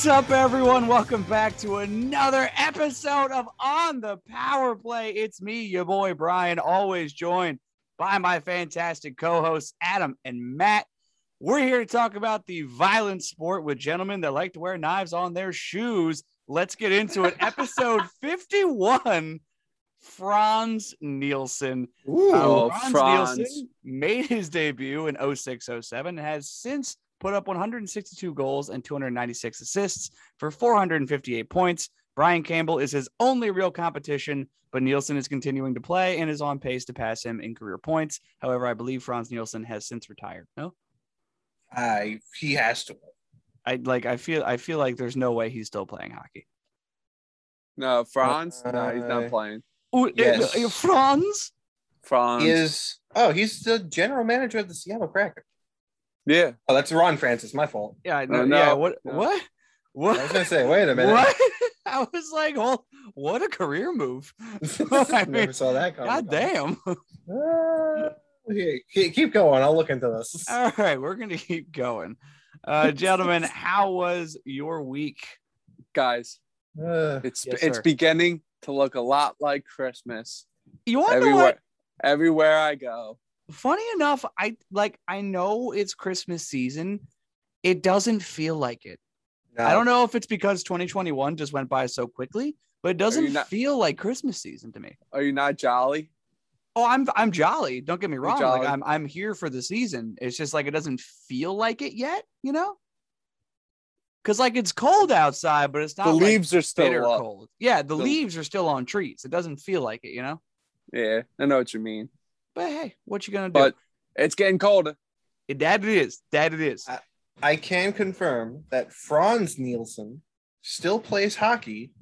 What's up, everyone? Welcome back to another episode of On the Power Play. It's me, your boy Brian, always joined by my fantastic co hosts, Adam and Matt. We're here to talk about the violent sport with gentlemen that like to wear knives on their shoes. Let's get into it. Episode 51 Frans Nielsen. Ooh, Uh, Franz. Frans Nielsen made his debut in 0607 and has since put up 162 goals and 296 assists for 458 points. Brian Campbell is his only real competition, but Nielsen is continuing to play and is on pace to pass him in career points. However, I believe Frans Nielsen has since retired. No, I he has to. I like. I feel. I feel like there's no way he's still playing hockey. No, Franz. no, he's Uh, not playing. Ooh, Yes. uh, uh, Franz. Franz. He is. Oh, he's the general manager of the Seattle Kraken. Yeah. Oh, that's Ron Francis. My fault. Yeah. I Uh, know. no, yeah. What? no. What? I What? was gonna say, wait a minute. What? I was like, oh, what a career move. I mean, Never saw that coming. God damn. Uh, okay, keep keep going. I'll look into this. All right, we're gonna keep going. Uh gentlemen, how was your week? Guys, Uh, it's Yes, it's sir. beginning to look a lot like Christmas. You wanna know Everywhere what? everywhere I go. Funny enough, I like I know it's Christmas season. It doesn't feel like it. I don't know if it's because 2021 just went by so quickly, but it doesn't not- feel like Christmas season to me. Are you not jolly? Oh, I'm I'm jolly. Don't get me wrong. Like. I'm I'm here for the season. It's just like it doesn't feel like it yet, you know? Cause like it's cold outside, but it's not the like leaves are still cold. Yeah, the The- leaves are still on trees. It doesn't feel like it, you know. Yeah, I know what you mean. But hey, what you gonna do? But it's getting colder. It- that it is. That it is. I- I can confirm that Frans Nielsen still plays hockey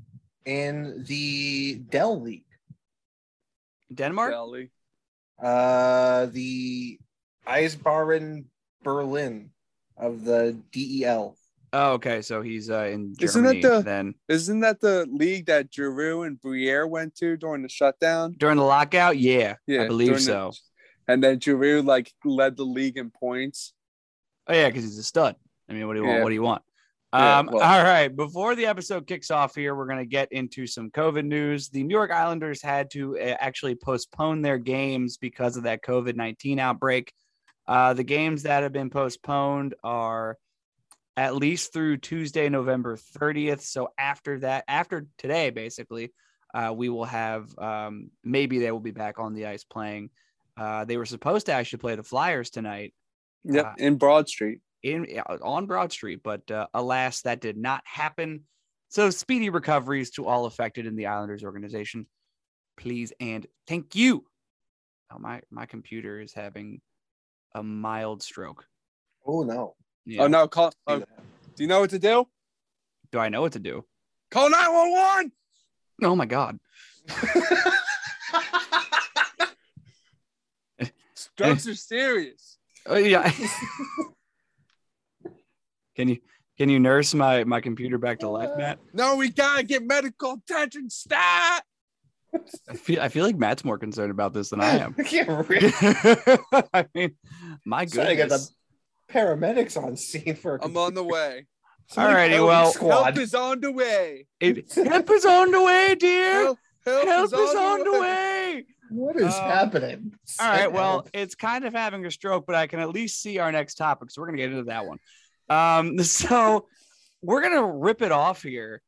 in the Dell League. Denmark. Jelly. Uh, the Eisbaren Berlin of the DEL. Oh, okay. So he's uh, in Isn't it Germany the- then. Isn't that the league that Giroux and Briere went to during the shutdown? During the lockout, yeah, Yeah, I believe during the- so. and then Giroux like led the league in points. Oh yeah, because he's a stud. I mean, what do you want? Yeah. What do you want? Yeah, Um, well- all right. Before the episode kicks off here, we're going to get into some COVID news. The New York Islanders had to uh, actually postpone their games because of that COVID 19 outbreak. Uh, the games that have been postponed are at least through Tuesday, November 30th. So after that, after today, basically, uh, we will have um, maybe they will be back on the ice playing. Uh, they were supposed to actually play the Flyers tonight Yep, Uh, in Broad Street. in on Broad Street, but uh, alas, that did not happen. So speedy recoveries to all affected in the Islanders organization, please and thank you. Oh my, my computer is having a mild stroke. Oh no. Oh, yeah. Oh no, call. Oh, do you know what to do? Do I know what to do? Call nine one one. Oh my god. Strokes are serious. Oh yeah. can you can you nurse my my computer back to life, Matt? No, we gotta get medical attention. Stop. I feel I feel like Matt's more concerned about this than I am. Yeah, really. I mean, my Trying to get goodness. The paramedics on scene for. a I'm on the way. Somebody Alrighty, help well- squad. Help is on the way. It, help is on the way, dear. Help, help, Help is on the way. What is Um, happening? All right. Send Well, it's kind of having a stroke, but I can at least see our next topic. So we're gonna get into that one. Um, so we're gonna rip it off here.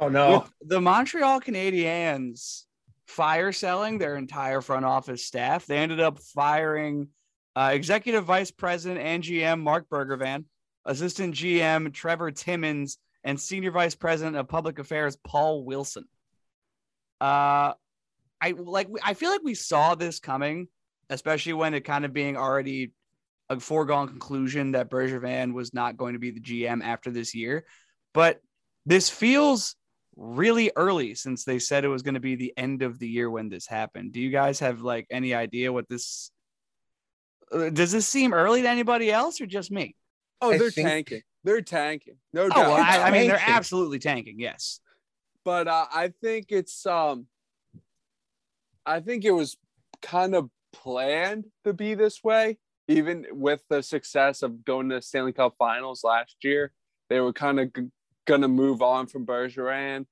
oh no. The Montreal Canadiens fire selling their entire front office staff. They ended up firing uh, executive vice president and GM Marc Bergevin, assistant GM Trevor Timmins, and senior vice president of public affairs Paul Wilson. Uh, I like. I feel like we saw this coming, especially when it kind of being already a foregone conclusion that Bergervan was not going to be the GM after this year. But this feels really early since they said it was going to be the end of the year when this happened. Do you guys have like any idea what this? Uh, Does this seem early to anybody else or just me? Oh, I they're think- tanking. They're tanking. No Oh, doubt. well, I, I mean they're absolutely tanking. Yes. but uh, I think it's um I think it was kind of planned to be this way, even with the success of going to the Stanley Cup Finals last year. They were kind of g- gonna move on from Bergeron.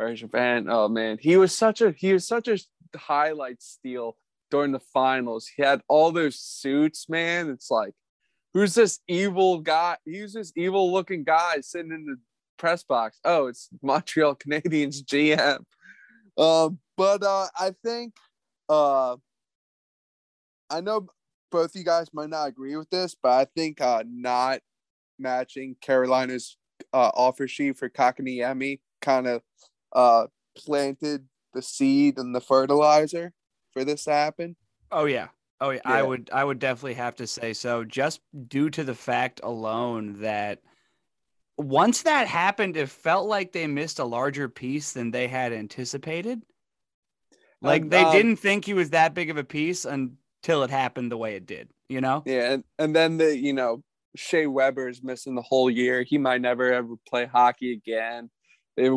Bergeron, oh man, he was such a he was such a highlight steal during the finals. He had all those suits, man. It's like, who's this evil guy? Who's this evil looking guy sitting in the press box? Oh, it's Montreal Canadiens GM. Uh, but uh, I think uh, I know both of you guys might not agree with this, but I think uh, not matching Carolina's uh, offer sheet for Kotkaniemi kind of uh, planted the seed and the fertilizer for this to happen. Oh yeah. Oh yeah. I would I would definitely have to say so just due to the fact alone that once that happened, it felt like they missed a larger piece than they had anticipated. Like And, they um, didn't think he was that big of a piece until it happened the way it did, you know? Yeah, and, and then the you know Shea Weber is missing the whole year. He might never ever play hockey again. They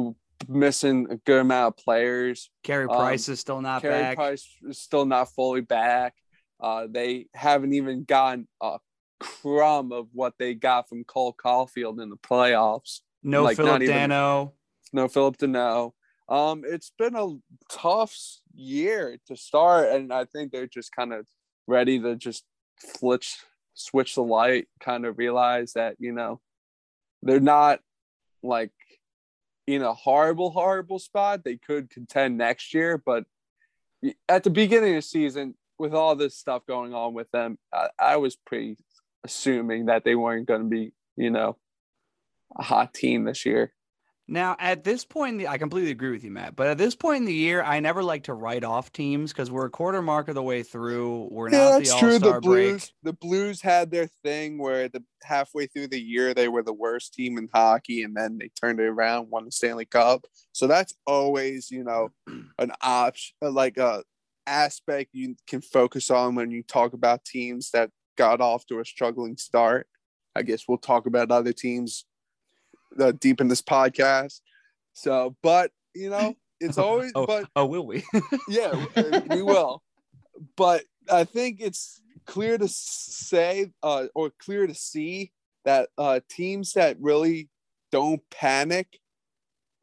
missing a good amount of players. Carey Um, Price is still not Carey back. Price is still not fully back. Uh, they haven't even gotten a crumb of what they got from Cole Caufield in the playoffs. No like, Philip even- Danault. No Phillip Danault. Um, it's been a tough year to start, and I think they're just kind of ready to just flitch, switch the light, kind of realize that you know they're not like in a horrible, horrible spot. They could contend next year, but at the beginning of the season, with all this stuff going on with them, I, I was pretty assuming that they weren't going to be, you know, a hot team this year. Now, at this point, in the, I completely agree with you, Matt. But at this point in the year, I never like to write off teams because we're a quarter mark of the way through. We're now at the Star break. Blues, the Blues had their thing where the halfway through the year they were the worst team in hockey, and then they turned it around, won the Stanley Cup. So that's always, you know, an option, like a aspect you can focus on when you talk about teams that got off to a struggling start. I guess we'll talk about other teams uh, deep in this podcast. So, but you know, it's always, Oh, but oh, will we? yeah, we will. But I think it's clear to say uh, or clear to see that uh, teams that really don't panic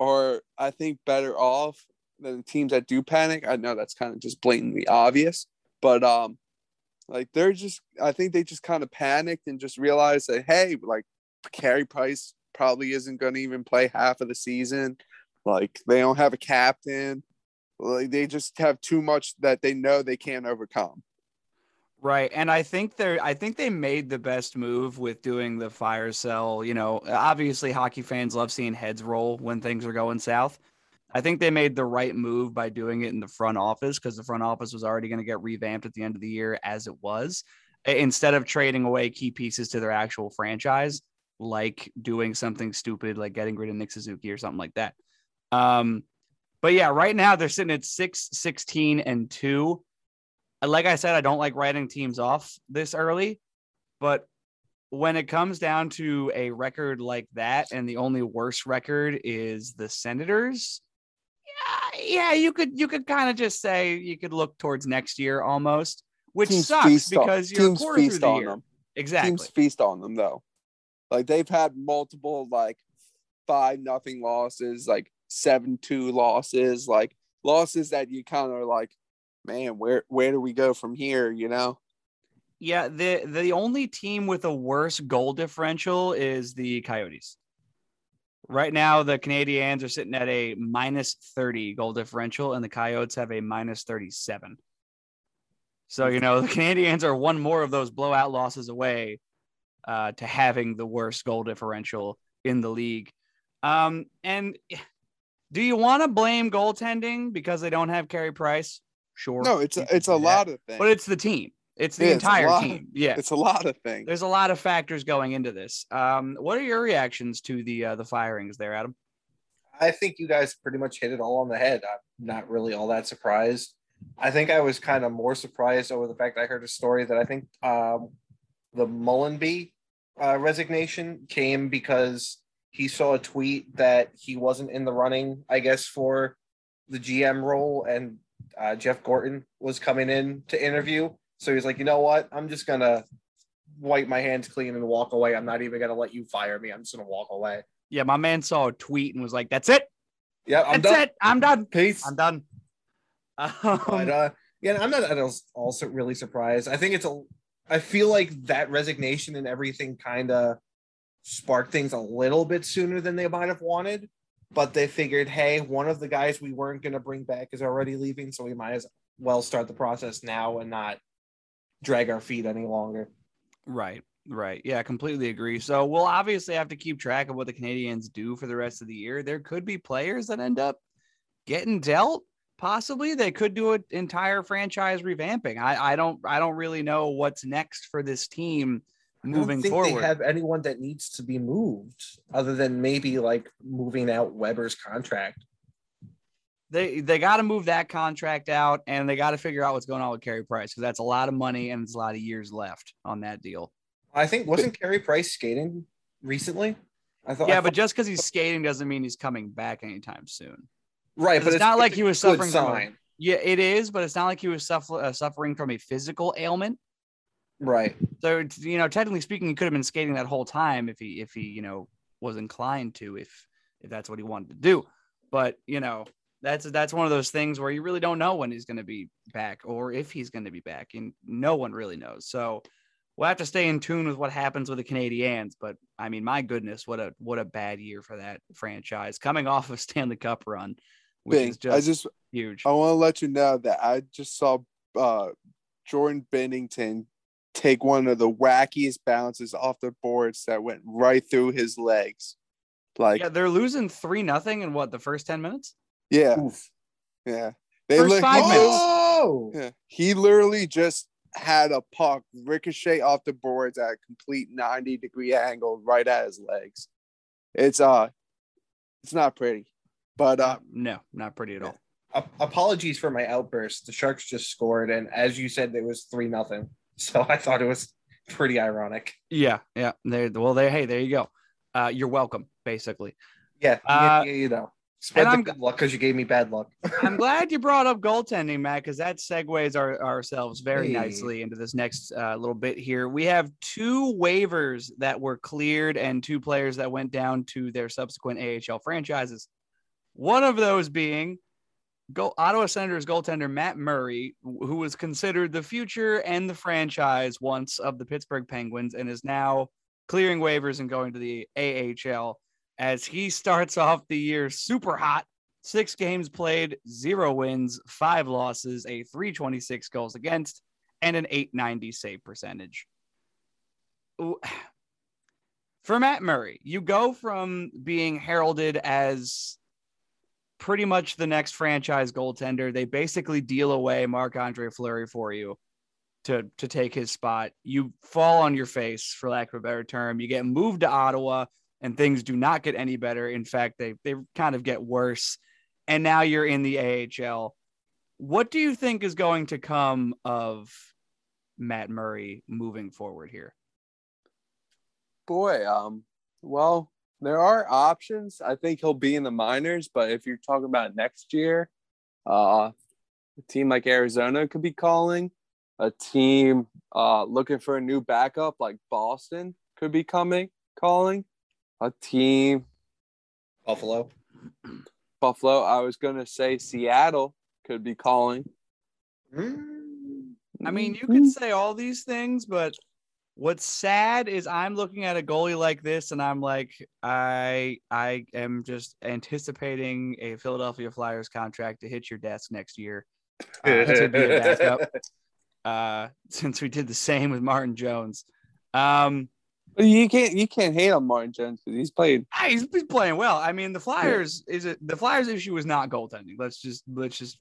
are, I think, better off than teams that do panic. I know that's kind of just blatantly obvious, but um, like they're just, I think they just kind of panicked and just realized that hey, like Carey Price probably isn't going to even play half of the season. Like they don't have a captain. Like they just have too much that they know they can't overcome. Right. And I think they're I think they made the best move with doing the fire cell, You know, obviously hockey fans love seeing heads roll when things are going south. I think they made the right move by doing it in the front office because the front office was already going to get revamped at the end of the year as it was. Instead of trading away key pieces to their actual franchise, like doing something stupid like getting rid of Nick Suzuki or something like that. Um, but yeah, right now they're sitting at 6, 16, and 2 like I said, I don't like writing teams off this early, but when it comes down to a record like that, and the only worse record is the Senators, yeah, yeah, you could you could kind of just say you could look towards next year almost, which Teams sucks because you're teams quarter through feast the on year. them. Exactly. Teams feast on them though. Like they've had multiple like five nothing losses, like seven two losses, like losses that you kind of are like, man, where where do we go from here? You know? Yeah, the the only team with a worse goal differential is the Coyotes. Right now, the Canadiens are sitting at a minus 30 goal differential, and the Coyotes have a minus 37. So, you know, the Canadiens are one more of those blowout losses away uh, to having the worst goal differential in the league. Um, and do you want to blame goaltending because they don't have Carey Price? Sure. No, it's a, it's a do lot of things. But it's the team. It's the Yeah, entire lot. team. Yeah. it's a lot of things. There's a lot of factors going into this. Um, what are your reactions to the uh, the firings there, Adam? I think you guys pretty much hit it all on the head. I'm not really all that surprised. I think I was kind of more surprised over the fact I heard a story that I think um, the Mellanby uh, resignation came because he saw a tweet that he wasn't in the running, I guess, for the GM role, and uh, Jeff Gorton was coming in to interview. So he's like, you know what? I'm just gonna wipe my hands clean and walk away. I'm not even gonna let you fire me. I'm just gonna walk away. Yeah, my man saw a tweet and was like, "That's it. Yeah, I'm That's done. it. I'm done. Peace. I'm done." Um, but uh, yeah, I'm not at all also really surprised. I think it's a. I feel like that resignation and everything kind of sparked things a little bit sooner than they might have wanted. But they figured, hey, one of the guys we weren't going to bring back is already leaving, so we might as well start the process now and not drag our feet any longer. Right, right. Yeah, completely agree. So we'll obviously have to keep track of what the Canadiens do for the rest of the year. There could be players that end up getting dealt. Possibly they could do an entire franchise revamping. I, I don't I don't really know what's next for this team I don't moving think forward. They have anyone that needs to be moved other than maybe like moving out Weber's contract. they they got to move that contract out and they got to figure out what's going on with Carey Price because that's a lot of money and it's a lot of years left on that deal. I think wasn't Carey Price skating recently? I thought. Yeah, I but just because he's skating doesn't mean he's coming back anytime soon. Right, but it's not like he was suffering from a- Yeah, it is, but it's not like he was suffer- uh, suffering from a physical ailment. Right. So you know, technically speaking, he could have been skating that whole time if he if he you know was inclined to if if that's what he wanted to do. But you know, that's that's one of those things where you really don't know when he's going to be back or if he's going to be back, and no one really knows. So we'll have to stay in tune with what happens with the Canadiens. But I mean, my goodness, what a what a bad year for that franchise coming off of Stanley Cup run, which Bing, is just, I just huge. I want to let you know that I just saw uh, Jordan Binnington take one of the wackiest bounces off the boards that went right through his legs. Like, yeah, yeah, they're losing three nothing in what the first ten minutes. yeah, Oof. They First li- five he minutes. Oh, yeah, he literally just had a puck ricochet off the boards at a complete 90 degree angle right at his legs. It's uh it's not pretty. But uh no, not pretty at all. Apologies for my outburst. The Sharks just scored, and as you said, it was three nothing. So I thought it was pretty ironic. Yeah, yeah. They well, they hey, there you go. Uh, you're welcome, basically. Yeah, Uh, yeah, you know, spread and the I'm- good luck because you gave me bad luck. I'm glad you brought up goaltending, Matt, because that segues our, ourselves very Hey. nicely into this next uh, little bit here. We have two waivers that were cleared and two players that went down to their subsequent AHL franchises. One of those being go Ottawa Senators goaltender Matt Murray, who was considered the future and the franchise once of the Pittsburgh Penguins and is now clearing waivers and going to the AHL as he starts off the year super hot. Six games played, zero wins, five losses, a 326 goals against, and an 890 save percentage. For Matt Murray, you go from being heralded as pretty much the next franchise goaltender. They basically deal away Marc Andre Fleury for you to to take his spot. You fall on your face, for lack of a better term. You get moved to Ottawa, and things do not get any better. In fact, they they kind of get worse. And now you're in the AHL. What do you think is going to come of Matt Murray moving forward here? boy, um well, there are options. I think he'll be in the minors, but if you're talking about next year, uh a team like Arizona could be calling. A team uh looking for a new backup like Boston could be coming calling. A team Buffalo. Buffalo, I was gonna say Seattle could be calling. Mm. I mean, you could say all these things, but what's sad is I'm looking at a goalie like this and I'm like, I I am just anticipating a Philadelphia Flyers contract to hit your desk next year. uh, to be a backup. Uh, since we did the same with Martin Jones. Um, you can't you can't hate on Martin Jones because he's played ah, he's, he's playing well. I mean, the Flyers is it the Flyers issue is not goaltending. Let's just let's just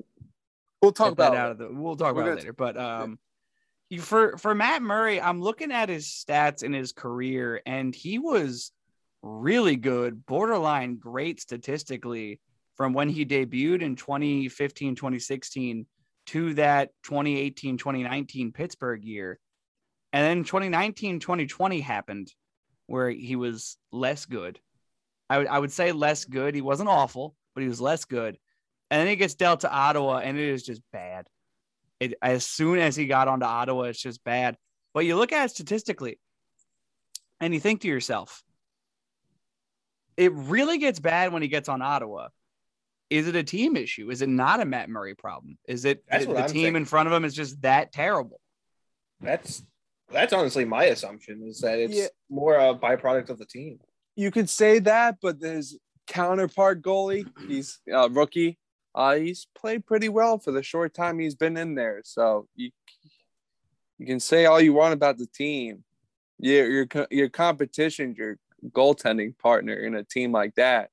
we'll talk get that about out of the we'll talk about it later but um for for matt murray i'm looking at his stats in his career and he was really good borderline great statistically from when he debuted in 2015 2016 to that 2018 2019 pittsburgh year. And then 2019 2020 happened where he was less good. I would I would say less good. He wasn't awful but he was less good. And then he gets dealt to Ottawa, and it is just bad. It as soon as he got onto Ottawa, it's just bad. But you look at it statistically, and you think to yourself, it really gets bad when he gets on Ottawa. Is it a team issue? Is it not a Matt Murray problem? Is it That's the, the I'm team in front of him is just that terrible? That's that's honestly my assumption is that it's Yeah. more a byproduct of the team. You could say that, but his counterpart goalie, he's a rookie. Uh, he's played pretty well for the short time he's been in there. So you you can say all you want about the team. Your your your competition, your goaltending partner in a team like that,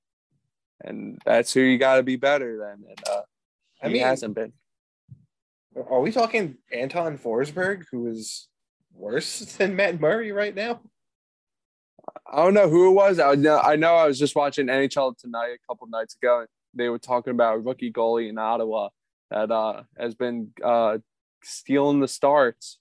and that's who you got to be better than. And uh, I mean, hasn't been. are we talking Anton Forsberg, who is worse than Matt Murray right now? I don't know who it was. I know I know I was just watching NHL tonight a couple nights ago. And they were talking about rookie goalie in Ottawa that uh, has been uh, stealing the starts.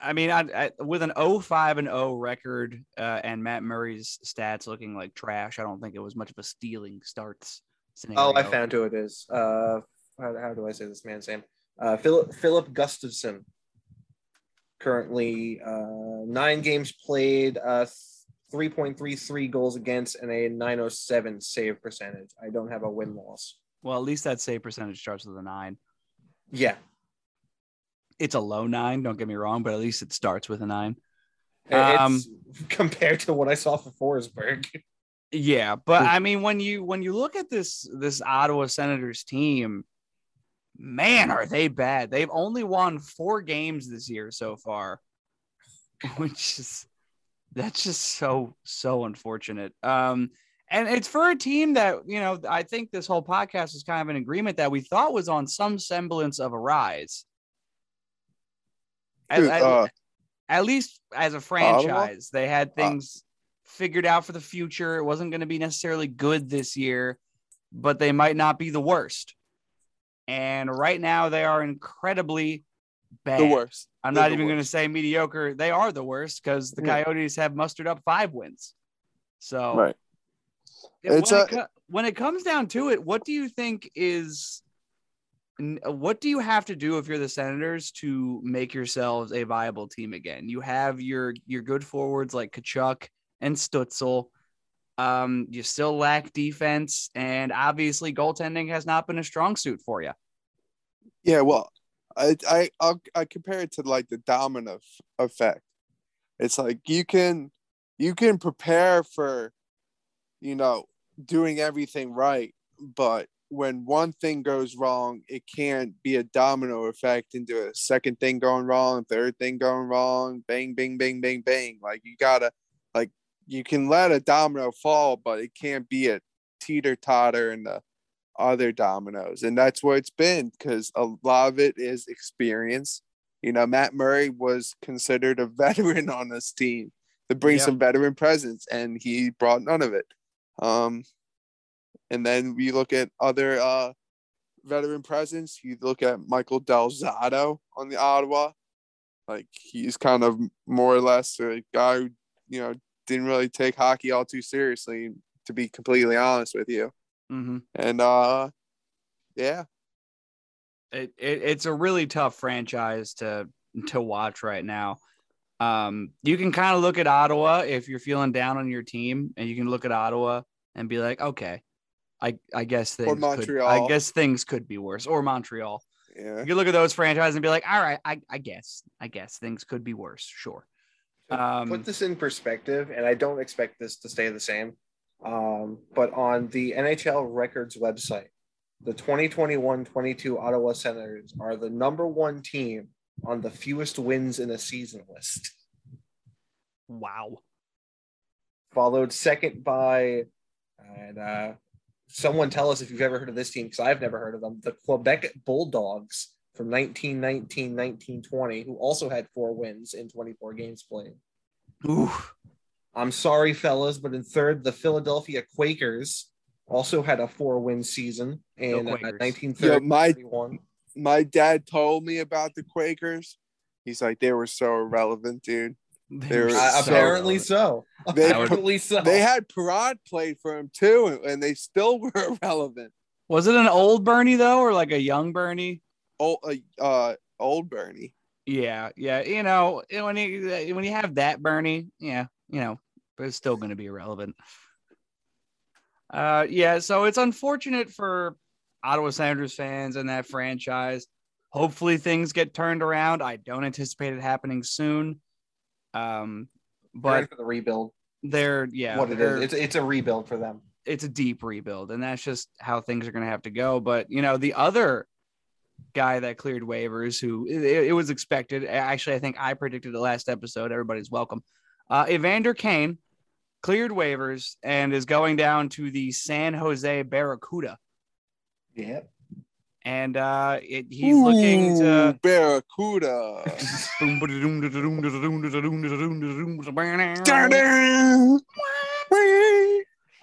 I mean, I, I, with an 05 and 0 record uh, and Matt Murray's stats looking like trash, I don't think it was much of a stealing starts scenario. Oh, I found who it is. Uh, how, how do I say this man's name? Uh, Philip Filip Gustavsson. Currently, uh, nine games played, uh, three point three three goals against, and a nine oh seven save percentage. I don't have a win loss. Well, at least that save percentage starts with a nine. Yeah, It's a low nine, don't get me wrong, but at least it starts with a nine. it's um, compared to what I saw for Forsberg. Yeah, but I mean, when you when you look at this this Ottawa Senators team, man, are they bad? They've only won four games this year so far, which is that's just so so unfortunate. Um, and it's for a team that you know I think this whole podcast is kind of an agreement that we thought was on some semblance of a rise. At, Dude, at- uh, at least as a franchise, they had things figured out for the future. It wasn't going to be necessarily good this year, but they might not be the worst. And right now, they are incredibly bad. the worst. I'm They're not even going to say mediocre. They are the worst because the Yeah. Coyotes have mustered up five wins. So Right. when, It's it, co- when it comes down to it, what do you think is what do you have to do if you're the Senators to make yourselves a viable team again? You have your your good forwards like Tkachuk and Stützle. Um, you still lack defense, and obviously goaltending has not been a strong suit for you. Yeah, well, I I I'll, I compare it to like the domino effect. It's like you can you can prepare for, you know, doing everything right, but when one thing goes wrong, it can't be a domino effect into a second thing going wrong, third thing going wrong, bang, bang, bang, bang, bang. Like you gotta, like you can let a domino fall, but it can't be a teeter totter and the other dominoes. And that's where it's been because a lot of it is experience. You know, Matt Murray was considered a veteran on this team to bring Yeah. some veteran presence, and he brought none of it. Um, and then we look at other uh, veteran presence. You look at Michael Del Zotto on the Ottawa. Like he's kind of more or less a guy who, you know, didn't really take hockey all too seriously, to be completely honest with you. Mm-hmm. And uh yeah, it, it it's a really tough franchise to to watch right now. Um, you can kind of look at Ottawa if you're feeling down on your team, and you can look at Ottawa and be like, okay, I I guess things could, I guess things could be worse, or Montreal. yeah. You can look at those franchises and be like, all right, I I guess I guess things could be worse, sure. Um, put this in perspective, and I don't expect this to stay the same, um, but on the NHL Records website, the 2021-22 Ottawa Senators are the number one team on the fewest wins in a season list, Wow. followed second by, and uh, someone tell us if you've ever heard of this team because I've never heard of them, the Quebec Bulldogs from 1919-1920, who also had four wins in 24 games played. Ooh. I'm sorry, fellas, but in third, the Philadelphia Quakers also had a four-win season in Go uh, Quakers. Yo, my 1931. my dad told me about the Quakers. He's like, they were so irrelevant, dude. They're were Uh, so apparently relevant. so. They- apparently so. They had Perot play for him too, and- and they still were irrelevant. Was it an old Bernie though, or like a young Bernie? Old, uh, uh, old Bernie. Yeah, yeah. You know, when you when you have that Bernie, yeah, you know, but it's still going to be irrelevant. Uh, yeah, so it's unfortunate for Ottawa Senators fans and that franchise. Hopefully, things get turned around. I don't anticipate it happening soon. Um, But the rebuild, they're yeah, what it is, it's it's a rebuild for them. it's a deep rebuild, and that's just how things are going to have to go. But you know, the other guy that cleared waivers, who it, it was expected. Actually, I think I predicted the last episode. Everybody's welcome. Uh, Evander Kane cleared waivers and is going down to the San Jose Barracuda, Yeah. and uh, it, he's looking to. Barracuda.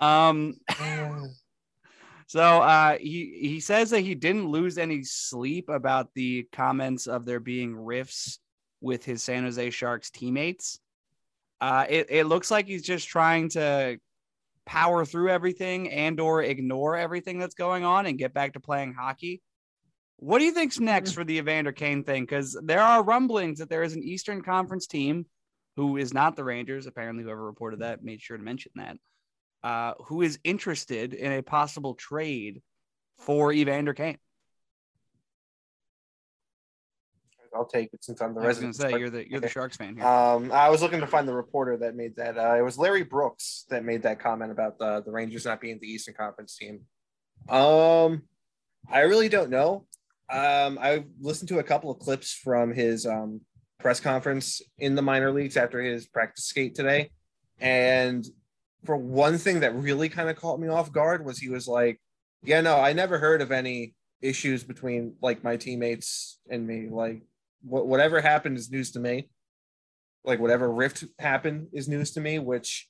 Um, so uh, he he says that he didn't lose any sleep about the comments of there being rifts with his San Jose Sharks teammates. Uh, it it looks like he's just trying to power through everything and or ignore everything that's going on and get back to playing hockey. What do you think's next for the Evander Kane thing? Because there are rumblings that there is an Eastern Conference team who is not the Rangers. Apparently, whoever reported that made sure to mention that uh, who is interested in a possible trade for Evander Kane. I'll take it since I'm the I was resident. say you're the you're the Sharks fan here. Um, I was looking to find the reporter that made that. Uh, it was Larry Brooks that made that comment about the the Rangers not being the Eastern Conference team. Um, I really don't know. Um, I listened to a couple of clips from his um, press conference in the minor leagues after his practice skate today, and for one thing that really kind of caught me off guard was he was like, "Yeah, no, I never heard of any issues between like my teammates and me. Like, what whatever happened is news to me." like whatever rift happened is news to me, which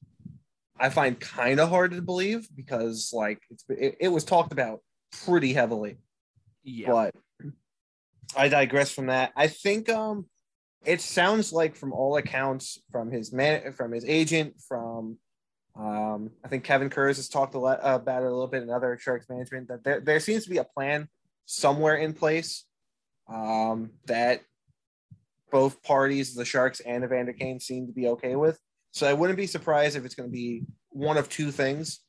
I find kind of hard to believe because like it's it, it was talked about pretty heavily. yeah, But I digress from that. I think um it sounds like from all accounts from his man from his agent from um I think Kevin Kurz has talked a lot about it a little bit in other Sharks management that there, there seems to be a plan somewhere in place um that both parties, the Sharks and Evander Kane, seem to be okay with. So I wouldn't be surprised if it's going to be one of two things.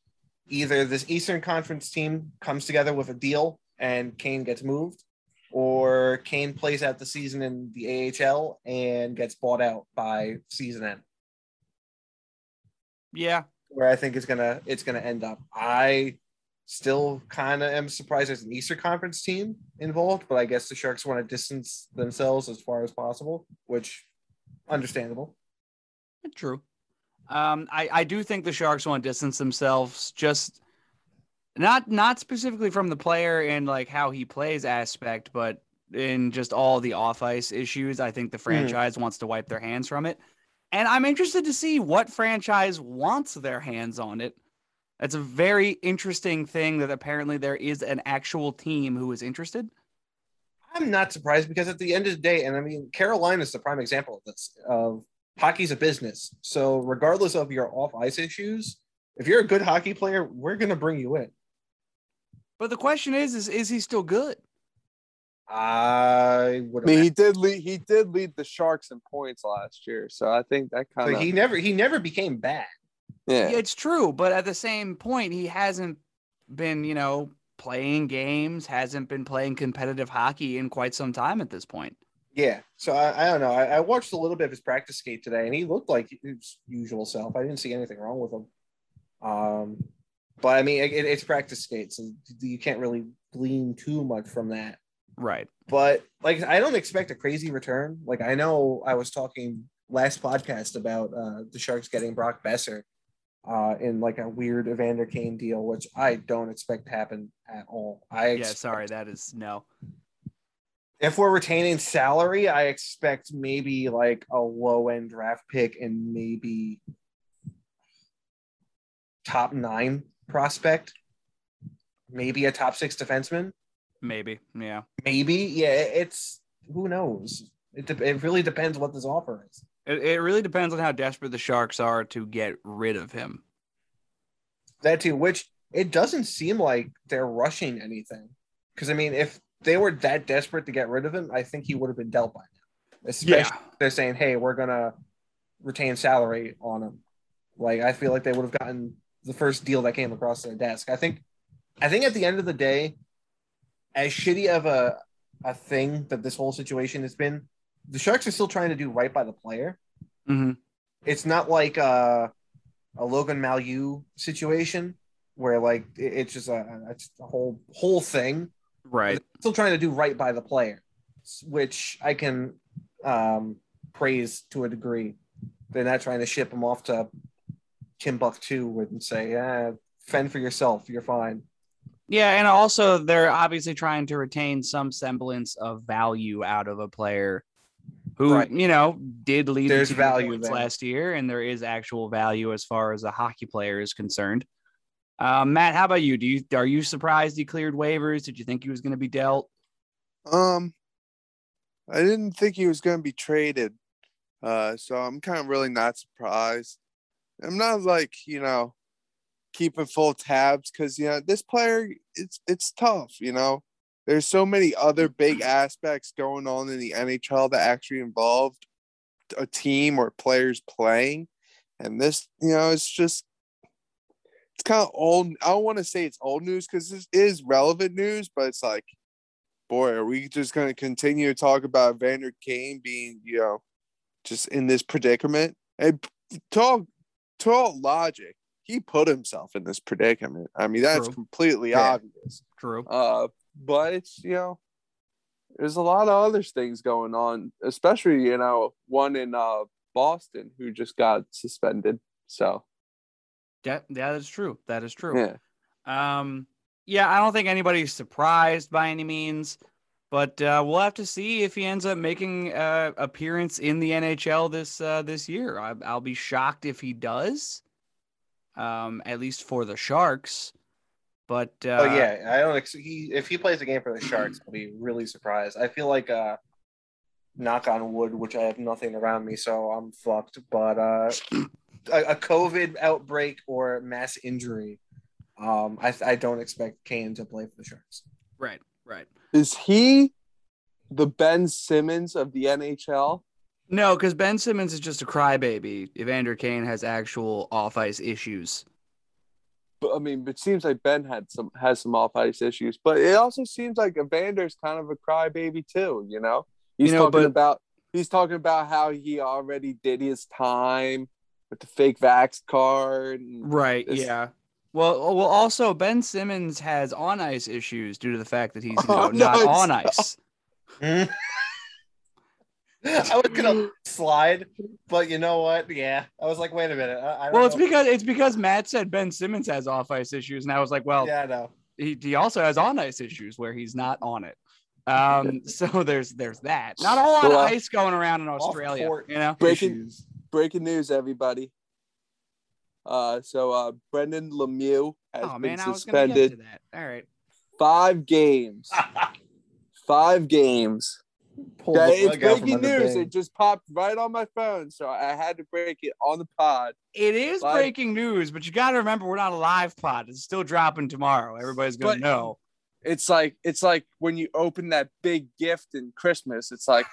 Either this Eastern Conference team comes together with a deal and Kane gets moved, or Kane plays out the season in the AHL and gets bought out by season end. yeah, Where I think it's gonna it's gonna end up. I still kind of am surprised there's an Eastern Conference team involved, but I guess the Sharks want to distance themselves as far as possible, which understandable. true. Um, I I do think the Sharks want to distance themselves, just not not specifically from the player and like how he plays aspect, but in just all the off ice issues. I think the franchise wants to wipe their hands from it. And I'm interested to see what franchise wants their hands on it. That's a very interesting thing that apparently there is an actual team who is interested. I'm not surprised because at the end of the day, and I mean, Carolina is the prime example of this. Of hockey's a business, so regardless of your off ice issues, if you're a good hockey player, we're gonna bring you in. But the question is, is is he still good? I would. I mean, he did lead. He did lead the Sharks in points last year, so I think that kind so of he never he never became bad. Yeah. It's true, but at the same point, he hasn't been, you know, playing games, hasn't been playing competitive hockey in quite some time at this point. Yeah, so I, I don't know. I, I watched a little bit of his practice skate today, and he looked like his usual self. I didn't see anything wrong with him. Um, but I mean, it, it's practice skate, so you can't really glean too much from that. Right. but like I don't expect a crazy return. Like I know I was talking last podcast about uh, the Sharks getting Brock Boeser uh, in like a weird Evander Kane deal, which I don't expect to happen at all. I Yeah, sorry, that is no. if we're retaining salary, I expect maybe like a low end draft pick and maybe top nine prospect, maybe a top six defenseman. Maybe. Yeah. Maybe, yeah. It's who knows. It, de- it really depends what this offer is. It, it really depends on how desperate the Sharks are to get rid of him. That too, which it doesn't seem like they're rushing anything. Because I mean, if they were that desperate to get rid of him, I think he would have been dealt by now. Especially Yeah. if they're saying, "Hey, we're gonna retain salary on him." Like I feel like they would have gotten the first deal that came across their desk. I think I think at the end of the day, as shitty of a a thing that this whole situation has been, the Sharks are still trying to do right by the player. Mhm. It's not like a, a Logan Mailloux situation where like it- it's just a, it's a whole whole thing. Right. They're still trying to do right by the player, which I can um, praise to a degree. They're not trying to ship him off to Timbuktu and say, "Yeah, fend for yourself. You're fine." Yeah, and also they're obviously trying to retain some semblance of value out of a player who, Right. you know, did lead There's the team value points there. last year, and there is actual value as far as a hockey player is concerned. Um, Matt, how about you? Do you are you surprised he cleared waivers? Did you think he was going to be dealt? Um, I didn't think he was going to be traded, uh, so I'm kind of really not surprised. I'm not like you know keeping full tabs because you know this player it's it's tough. You know, there's so many other big aspects going on in the NHL that actually involved a team or players playing, and this you know it's just it's kind of old. I don't want to say it's old news because this is relevant news, but it's like boy, are we just going to continue to talk about Vander Kane being, you know, just in this predicament? And talk, talk logic. He put himself in this predicament. I mean, that's True. completely Yeah. obvious. True. Uh, but it's you know, there's a lot of other things going on, especially you know one in uh Boston who just got suspended. So That that is true. That is true. yeah, Um, yeah, I don't think anybody's surprised by any means, but uh, we'll have to see if he ends up making uh, appearance in the NHL this uh, this year. I, I'll be shocked if he does, um, at least for the Sharks. But uh, oh yeah, I don't. Ex- he if he plays a game for the Sharks, I'll be really surprised. I feel like uh, knock on wood, which I have nothing around me, so I'm fucked. But uh, a, a COVID outbreak or mass injury, um, I I don't expect Kane to play for the Sharks. right, right. is he the Ben Simmons of the NHL? No, because Ben Simmons is just a crybaby. Evander Kane has actual off ice issues. But I mean, it seems like Ben had some has some off ice issues, but it also seems like Evander's kind of a crybaby too. You know, he's You know, talking but- about he's talking about how he already did his time with the fake vax card. And, Right. This- yeah. Well, oh, well. Also, Ben Simmons has on ice issues due to the fact that he's you oh, know, Oh, not on it's- ice. I was gonna slide, but you know what? Yeah, I was like, wait a minute. I, I don't Well, it's know. because it's because Matt said Ben Simmons has off ice issues, and I was like, well, yeah, I know. he, he also has on ice issues where he's not on it. Um, so there's there's that. Not a lot Well, of ice going around in Australia, you know. Breaking- issues. breaking news, everybody. Uh, so uh, Brendan Lemieux has Oh been man, I was get suspended to that. All right. five games. Five games. Pulled Yeah, the it's rug out from breaking news. It just popped right on my phone, so I had to break it on the pod. It is Live- breaking news, but you got to remember we're not a live pod. It's still dropping tomorrow. Everybody's gonna But- know. It's like it's like when you open that big gift in Christmas. It's like,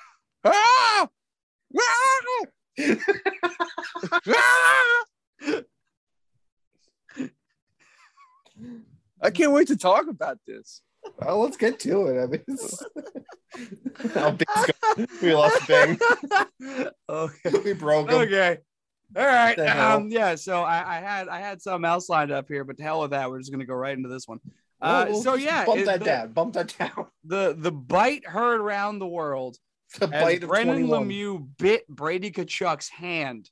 ah! Ah! Ah! I can't wait to talk about this. Well, let's get to it. I mean, it's... How Bing's going. we lost Bing. okay. We broke him. Okay. All right. Um, yeah. So I, I had I had something else lined up here, but to hell with that. We're just gonna go right into this one. Uh, We'll- we'll so yeah, bump it- that the, down. Bump that down. the the bite heard around the world The bite of Brendan 21. Lemieux bit Brady Tkachuk's hand.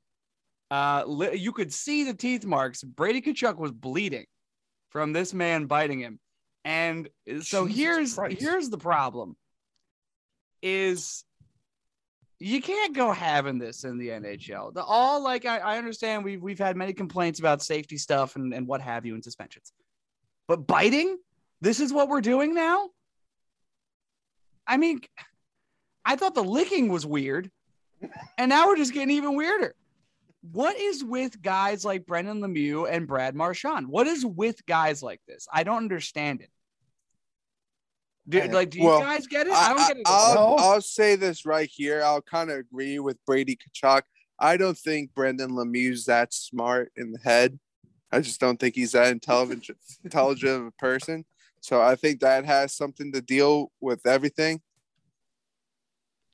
Uh, li- you could see the teeth marks. Brady Tkachuk was bleeding from this man biting him, and so Jesus here's Christ. here's the problem: is you can't go having this in the NHL. The all like I, I understand we've we've had many complaints about safety stuff and, and what have you and suspensions. But biting, this is what we're doing now. I mean, I thought the licking was weird, and now we're just getting even weirder. What is with guys like Brendan Lemieux and Brad Marchand? What is with guys like this? I don't understand it. Do, I- like, do you well, guys get it? I don't get it. at will. No. I'll say this right here. I'll kind of agree with Brady Tkachuk. I don't think Brendan Lemieux's that smart in the head. I just don't think he's that intelligent intelligent of a person. So I think that has something to deal with everything.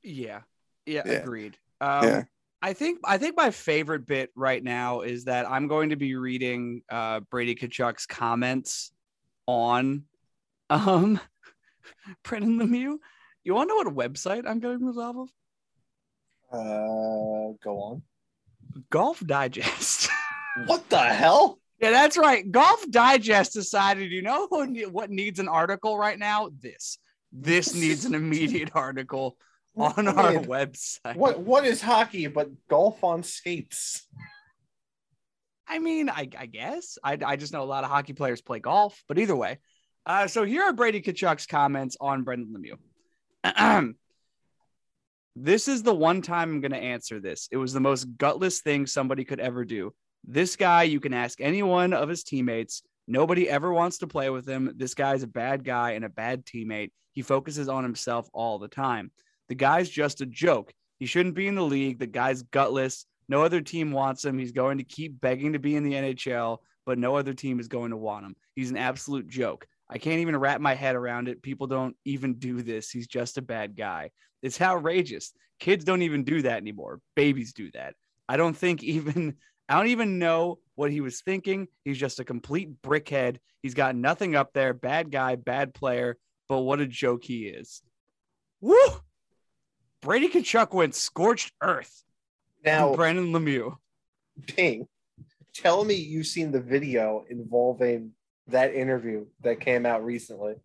Yeah. Yeah, Yeah. agreed. Um, Yeah. I think I think my favorite bit right now is that I'm going to be reading uh, Brady Tkachuk's comments on um Brendan Lemieux. You want to know what website I'm getting this off of? Uh, go on. Golf Digest. What the hell? yeah, that's right. Golf Digest decided, you know what, ne- what needs an article right now? This. This needs an immediate article on I our website. What what is hockey but golf on skates? I mean, I, I guess I, I just know a lot of hockey players play golf, but either way. Uh, so here are Brady Tkachuk's comments on Brendan Lemieux. this is the one time I'm going to answer this. It was the most gutless thing somebody could ever do. This guy, you can ask any one of his teammates. Nobody ever wants to play with him. This guy's a bad guy and a bad teammate. He focuses on himself all the time. The guy's just a joke. He shouldn't be in the league. The guy's gutless. No other team wants him. He's going to keep begging to be in the NHL, but no other team is going to want him. He's an absolute joke. I can't even wrap my head around it. People don't even do this. He's just a bad guy. It's outrageous. Kids don't even do that anymore. Babies do that. I don't think even I don't even know what he was thinking. He's just a complete brickhead. He's got nothing up there. Bad guy, bad player, but what a joke he is. Woo! Brady Tkachuk went scorched earth. Now, Brendan Lemieux. Ping, tell me you've seen the video involving that interview that came out recently,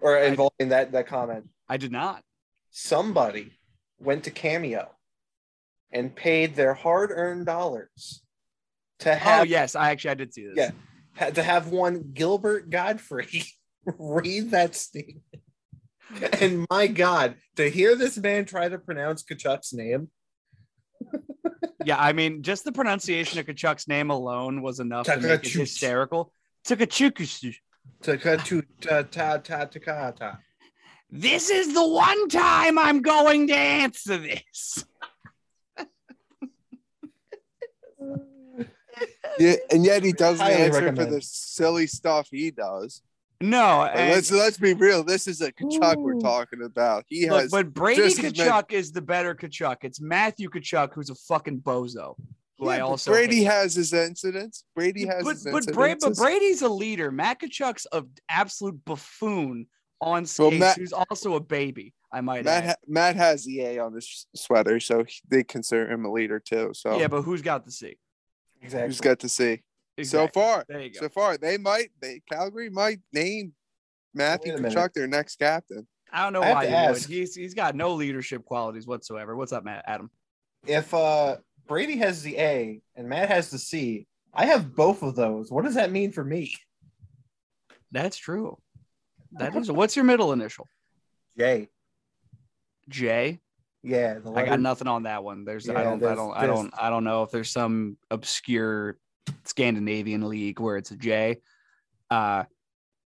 or I- involving that that comment. I did not. Somebody went to Cameo and paid their hard-earned dollars to Oh have yes, I actually I did see this. Yeah. to have one Gilbert Gottfried read that statement. And my God, to hear this man try to pronounce Tkachuk's name, Yeah, I mean, just the pronunciation of Tkachuk's name alone was enough to make it hysterical. Takachukusu. This is the one time I'm going to answer this. Yeah, and yet he doesn't Highly answer for the silly stuff he does. No, But and- let's let's be real. This is a Tkachuk we're talking about. He look, has but Brady just as many- Tkachuk is the better Tkachuk. It's Matthew Tkachuk who's a fucking bozo. Who Yeah, I also Brady hate. has his incidents. Brady has but, his but, incidents. Bra- but Brady's a leader. Matt Tkachuk's an absolute buffoon on skates, Well, Matt- who's also a baby. I might Matt add. ha- Matt has the A on his sweater, so he- they consider him a leader too. So Yeah, but who's got the C? Exactly. who's got to see Exactly. so far? There you go. So far, they might. They Calgary might name Matthew Wait. Tkachuk their next captain. I don't know I why to you would. He's he's got no leadership qualities whatsoever. What's up, Matt? Adam? if uh Brady has the A and Matt has the C, I have both of those. What does that mean for me? That's true. That is. What's your middle initial? J. J. Yeah, the I got nothing on that one. There's I don't I don't I don't I don't know if there's some obscure Scandinavian league where it's a J. Uh,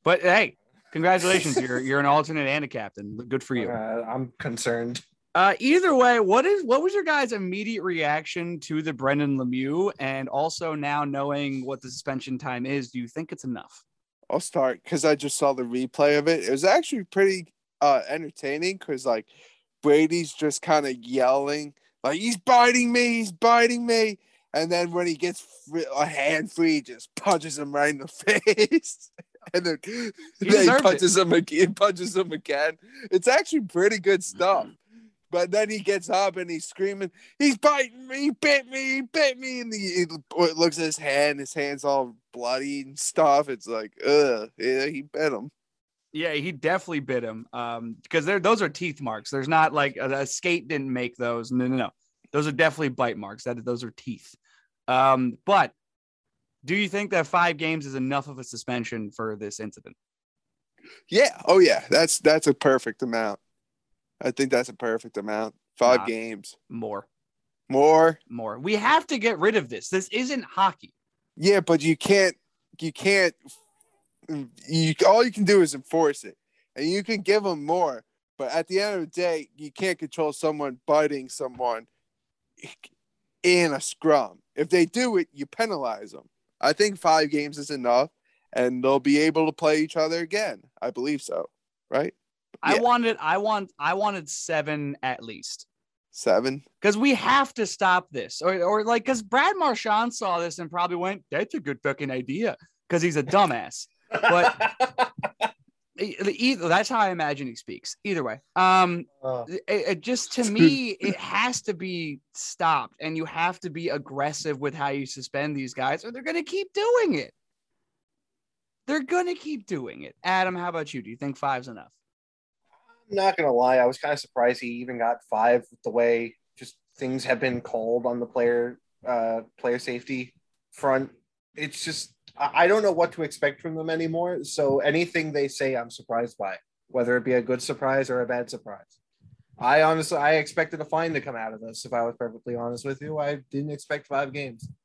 but hey, congratulations! you're you're an alternate and a captain. Good for you. Uh, I'm concerned. Uh, either way, what is what was your guys' immediate reaction to the Brendan Lemieux, and also now knowing what the suspension time is, do you think it's enough? I'll start because I just saw the replay of it. It was actually pretty uh entertaining because like Brady's just kind of yelling like he's biting me, he's biting me, and then when he gets fr- a hand free, he just punches him right in the face. And then, then he deserved it. punches him again. Punches him again. It's actually pretty good stuff. But then he gets up and he's screaming, "He's biting me! He bit me! He bit me!" And he, he looks at his hand. His hand's all bloody and stuff. It's like, ugh, yeah, he bit him. Yeah, he definitely bit him. Um, because they're those are teeth marks. There's not like a, a skate didn't make those. No, no, no. Those are definitely bite marks. That those are teeth. Um, but do you think that five games is enough of a suspension for this incident? Yeah. Oh yeah. That's that's a perfect amount. I think that's a perfect amount. Five Nah. games. More, More. more. We have to get rid of this. This isn't hockey. Yeah, but you can't. You can't. You all you can do is enforce it, and you can give them more. But at the end of the day, you can't control someone biting someone. in a scrum. If they do it, you penalize them. I think five games is enough, and they'll be able to play each other again. I believe so. Right? I wanted, I want, I wanted seven at least. Seven. because we have to stop this, or, or like, because Brad Marchand saw this and probably went, "That's a good fucking idea," because he's a dumbass. But- Either that's how I imagine he speaks. Either way, um, Uh, it, it just to me it has to be stopped and you have to be aggressive with how you suspend these guys or they're going to keep doing it. They're going to keep doing it. Adam how about you? Do you think five's enough I'm not gonna lie, I was kind of surprised he even got five the way just things have been called on the player uh player safety front. It's just I don't know what to expect from them anymore. So anything they say, I'm surprised by, whether it be a good surprise or a bad surprise. I honestly I expected a fine to come out of this. If I was perfectly honest with you, I didn't expect five games.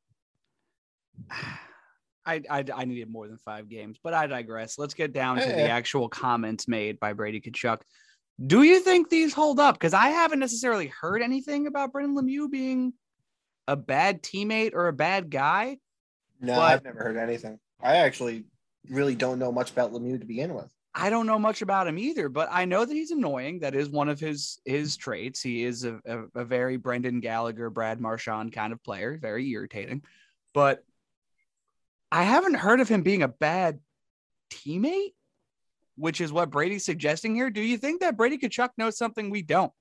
I, I i needed more than five games but i digress let's get down to the actual comments made by brady Tkachuk. Do you think these hold up because i haven't necessarily heard anything about brendan lemieux being a bad teammate or a bad guy No, But- I've never heard anything. I actually really don't know much about Lemieux to begin with. I don't know much about him either, but I know that he's annoying. That is one of his his traits. He is a, a, a very Brendan Gallagher, Brad Marchand kind of player, very irritating. But I haven't heard of him being a bad teammate, which is what Brady's suggesting here. Do you think that Brady Tkachuk knows something we don't?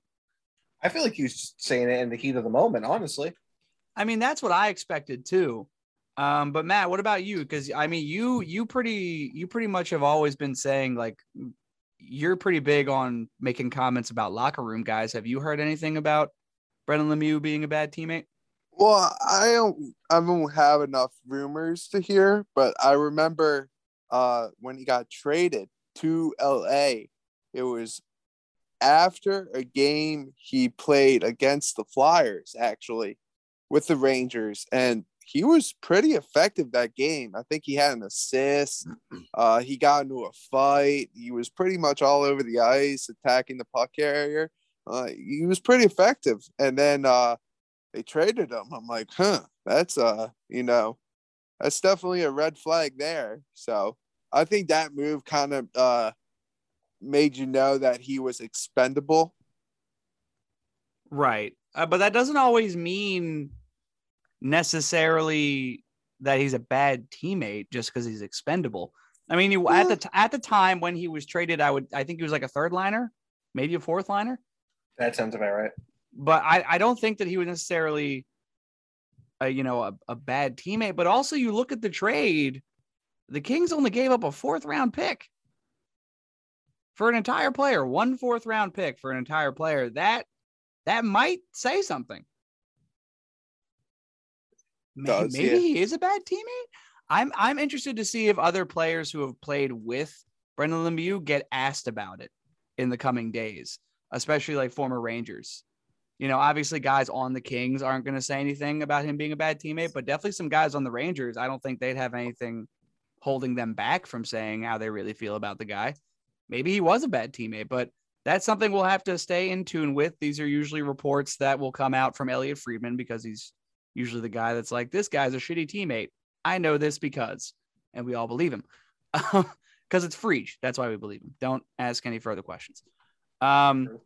I feel like he was just saying it in the heat of the moment, honestly. I mean, that's what I expected too. Um, but Matt, what about you? Because I mean, you you pretty you pretty much have always been saying like you're pretty big on making comments about locker room guys. Have you heard anything about Brendan Lemieux being a bad teammate? Well, I don't I don't have enough rumors to hear, but I remember uh when he got traded to LA, it was after a game he played against the Flyers actually with the Rangers and he was pretty effective that game. I think he had an assist. Uh, he got into a fight. He was pretty much all over the ice, attacking the puck carrier. Uh, he was pretty effective. And then uh, they traded him. I'm like, huh, that's uh, you know, that's definitely a red flag there. So I think that move kind of uh made you know that he was expendable. Right. Uh, but that doesn't always mean necessarily that he's a bad teammate just because he's expendable. I mean, he, at the t- at the time when he was traded, I would I think he was like a third liner, maybe a fourth liner. That sounds about right. but I, I don't think that he was necessarily a, you know a, a bad teammate but also you look at the trade the kings only gave up a fourth round pick for an entire player one fourth round pick for an entire player. That that might say something. May- Does, maybe yeah. he is a bad teammate? I'm i'm interested to see if other players who have played with brendan lemieux get asked about it in the coming days especially like former rangers. You know, obviously guys on the Kings aren't going to say anything about him being a bad teammate, but definitely some guys on the Rangers, I don't think they'd have anything holding them back from saying how they really feel about the guy. Maybe he was a bad teammate, but that's something we'll have to stay in tune with. These are usually reports that will come out from Elliotte Friedman because he's usually the guy that's like, this guy's a shitty teammate. I know this because, and we all believe him because it's Frege. That's why we believe him. Don't ask any further questions. Um,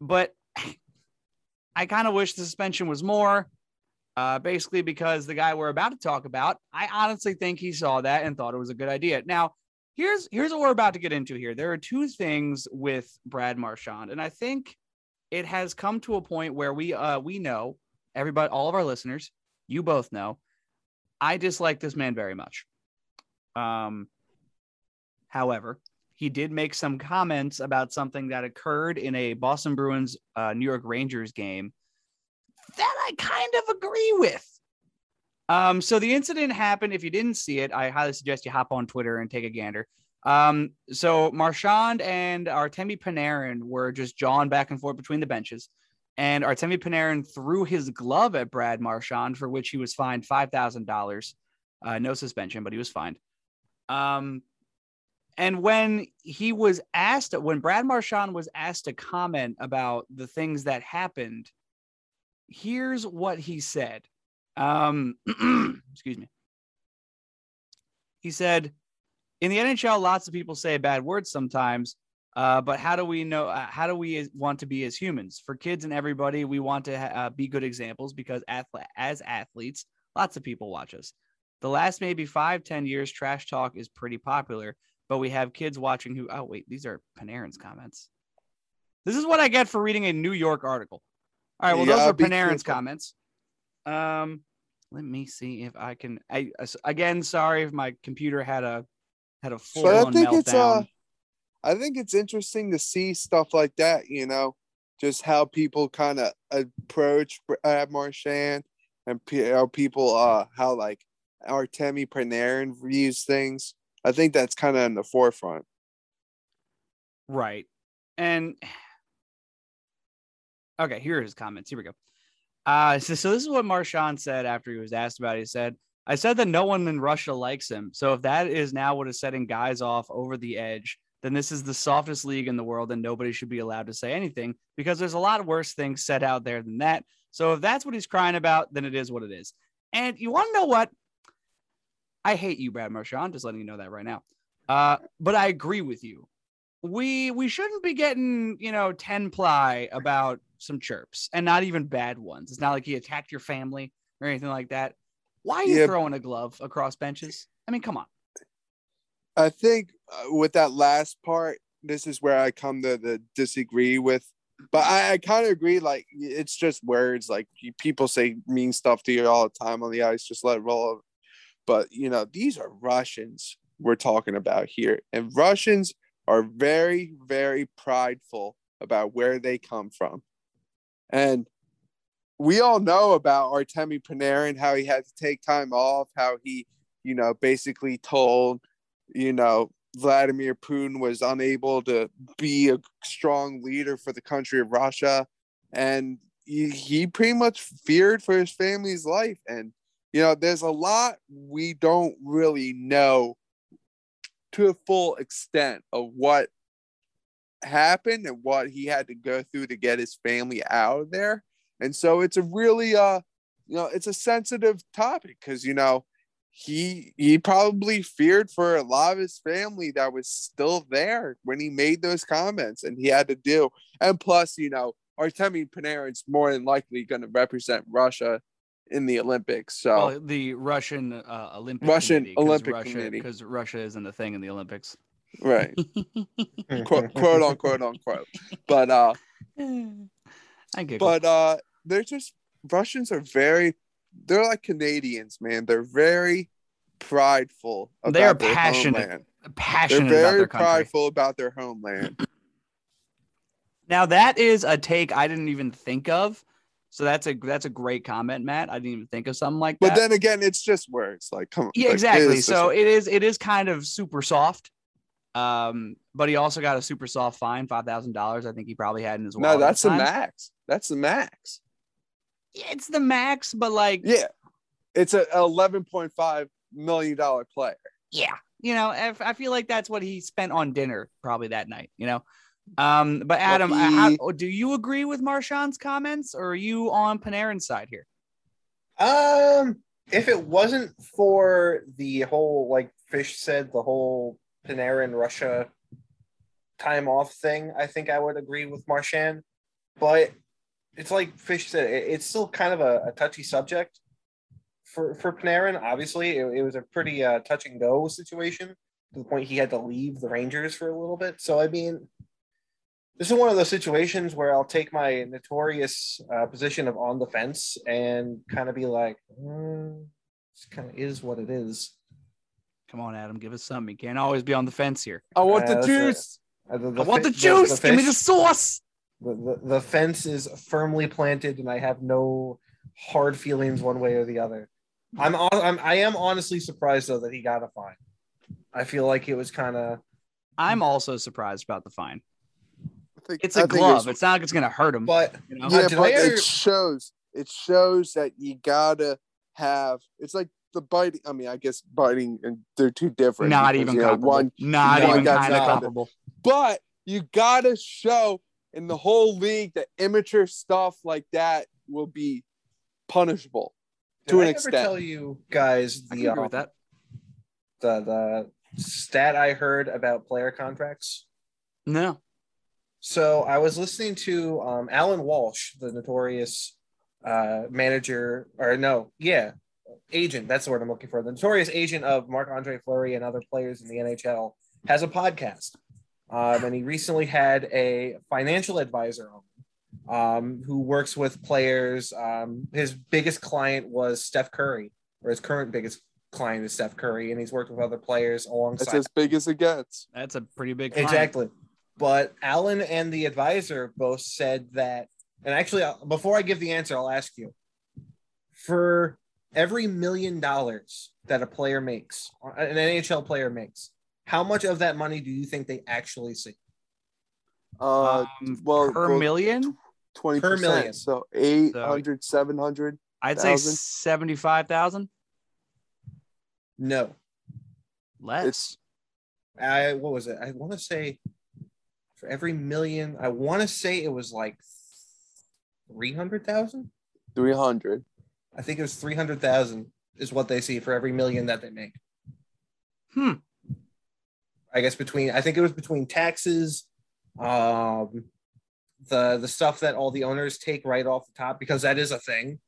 but I kind of wish the suspension was more. Uh, basically, because the guy we're about to talk about, I honestly think he saw that and thought it was a good idea. Now, here's here's what we're about to get into here. There are two things with Brad Marchand, and I think it has come to a point where we uh we know everybody, all of our listeners, you both know, I dislike this man very much. Um, however, he did make some comments about something that occurred in a Boston Bruins uh, New York Rangers game that I kind of agree with. Um, so the incident happened. If you didn't see it, I highly suggest you hop on Twitter and take a gander. Um, so Marchand and Artemi Panarin were just jawing back and forth between the benches. And Artemi Panarin threw his glove at Brad Marchand, for which he was fined $5,000. Uh, no suspension, but he was fined. Um, and when he was asked, when Brad Marchand was asked to comment about the things that happened, here's what he said. Um, excuse me. He said, in the NHL, lots of people say bad words sometimes. Uh, but how do we know? Uh, how do we want to be as humans? For kids and everybody, we want to ha- uh, be good examples because athle- as athletes, lots of people watch us. The last maybe five, ten years, trash talk is pretty popular, but we have kids watching who. Oh wait, these are Panarin's comments. This is what I get for reading a New York article. All right, well, Yeah, those are Panarin's careful. comments. Um, let me see if I can. I again, sorry if my computer had a had a full But I think meltdown. it's uh, I think it's interesting to see stuff like that. You know, just how people kind of approach Brad Marchand and how people uh how like Artemi Panarin views things. I think that's kind of in the forefront. Right. And okay, here are his comments. Here we go. Uh, so, so this is what Marchand said after he was asked about it. He said, I said that no one in Russia likes him. So if that is now what is setting guys off over the edge, then this is the softest league in the world and nobody should be allowed to say anything because there's a lot worse things said out there than that. So if that's what he's crying about, then it is what it is. And you want to know what? I hate you, Brad Marchand. Just letting you know that right now. Uh, but I agree with you we we shouldn't be getting you know 10 ply about some chirps and not even bad ones it's not like he attacked your family or anything like that why are you Yeah. throwing a glove across benches i mean come on I think uh, with that last part, this is where I come to the disagree with. But I, I kind of agree. Like it's just words. Like people say mean stuff to you all the time on the ice. Just let it roll. But you know, these are Russians we're talking about here, and Russians are very, very prideful about where they come from, and we all know about Artemi Panarin, how he had to take time off, how he, you know, basically told you know, Vladimir Putin was unable to be a strong leader for the country of Russia. And he, he pretty much feared for his family's life. And, you know, there's a lot we don't really know to a full extent of what happened and what he had to go through to get his family out of there. And so it's a really, uh, you know, it's a sensitive topic because, you know, he he probably feared for a lot of his family that was still there when he made those comments and he had to do and plus you know Artemi Panarin's more than likely going to represent Russia in the Olympics so well the russian uh, olympic Russian Olympic russia Committee. because russia isn't a thing in the olympics right quote, quote unquote unquote but uh i get but uh they're just Russians are very they're like Canadians man they're very prideful about They are their passionate homeland. they're passionate about very their country prideful about their homeland Now that is a take I didn't even think of. So that's a that's a great comment, Matt. I didn't even think of something like that. But then again, it's just words. Like, come on. yeah, like, it exactly. is So it is it is kind of super soft. Um, but he also got a super soft fine, five thousand dollars. I think he probably had in his wallet. No, that's the max. That's the max. Yeah, It's the max, but like Yeah, it's a eleven point five million dollar player. yeah, you know, if, I feel like that's what he spent on dinner probably that night. You know. Um, but Adam, uh, how, do you agree with Marchand's comments, or are you on Panarin's side here? Um, if it wasn't for the whole, like Fish said, the whole Panarin Russia time off thing, I think I would agree with Marchand. But it's like Fish said, it's still kind of a, a touchy subject for for Panarin. Obviously, it, it was a pretty uh, touch and go situation to the point he had to leave the Rangers for a little bit. So I mean. This is one of those situations where I'll take my notorious uh, position of on the fence and kind of be like, mm, this kind of is what it is. Come on, Adam, give us something. You can't always be on the fence here. I want Uh, the that's juice. Uh, the, I want the fi- juice. Give me the sauce. the, the, the fence is firmly planted, and I have no hard feelings one way or the other. I'm, I'm I am honestly surprised though that he got a fine. I feel like it was kind of I'm also surprised about the fine. I think- It's I a think glove. it's- It's not like it's gonna hurt him. but you know? yeah, did but I it shows. It shows that you gotta have. It's like the biting. I mean, I guess biting and they're two different. not because, even you know, comparable. one not No, even kind of comparable. but you gotta show in the whole league that immature stuff like that will be punishable Did to I an ever extent. tell you guys I the can agree with um, that. the the stat I heard about player contracts? No. So I was listening to um, Alan Walsh, the notorious uh, manager, or no, yeah, agent. That's the word I'm looking for. The notorious agent of Marc Andre Fleury and other players in the NHL has a podcast, um, and he recently had a financial advisor on, um, who works with players. Um, his biggest client was Steph Curry, or his current biggest client is Steph Curry, and he's worked with other players alongside. That's alongside. as big as it gets. That's a pretty big client. Exactly. But Alan and the advisor both said that, and actually, uh, before I give the answer, I'll ask you for every million dollars that a player makes, an NHL player makes, how much of that money do you think they actually see? Uh, Um, well, per well, million, twenty per million. percent. So 800, 700. I'd say seventy-five thousand No. less. It's I what was it? I want to say for every million, I want to say it was like three hundred thousand. three hundred. I think it was three hundred thousand is what they see for every million that they make. Hmm. I guess between I think it was between taxes, um, the the stuff that all the owners take right off the top because that is a thing,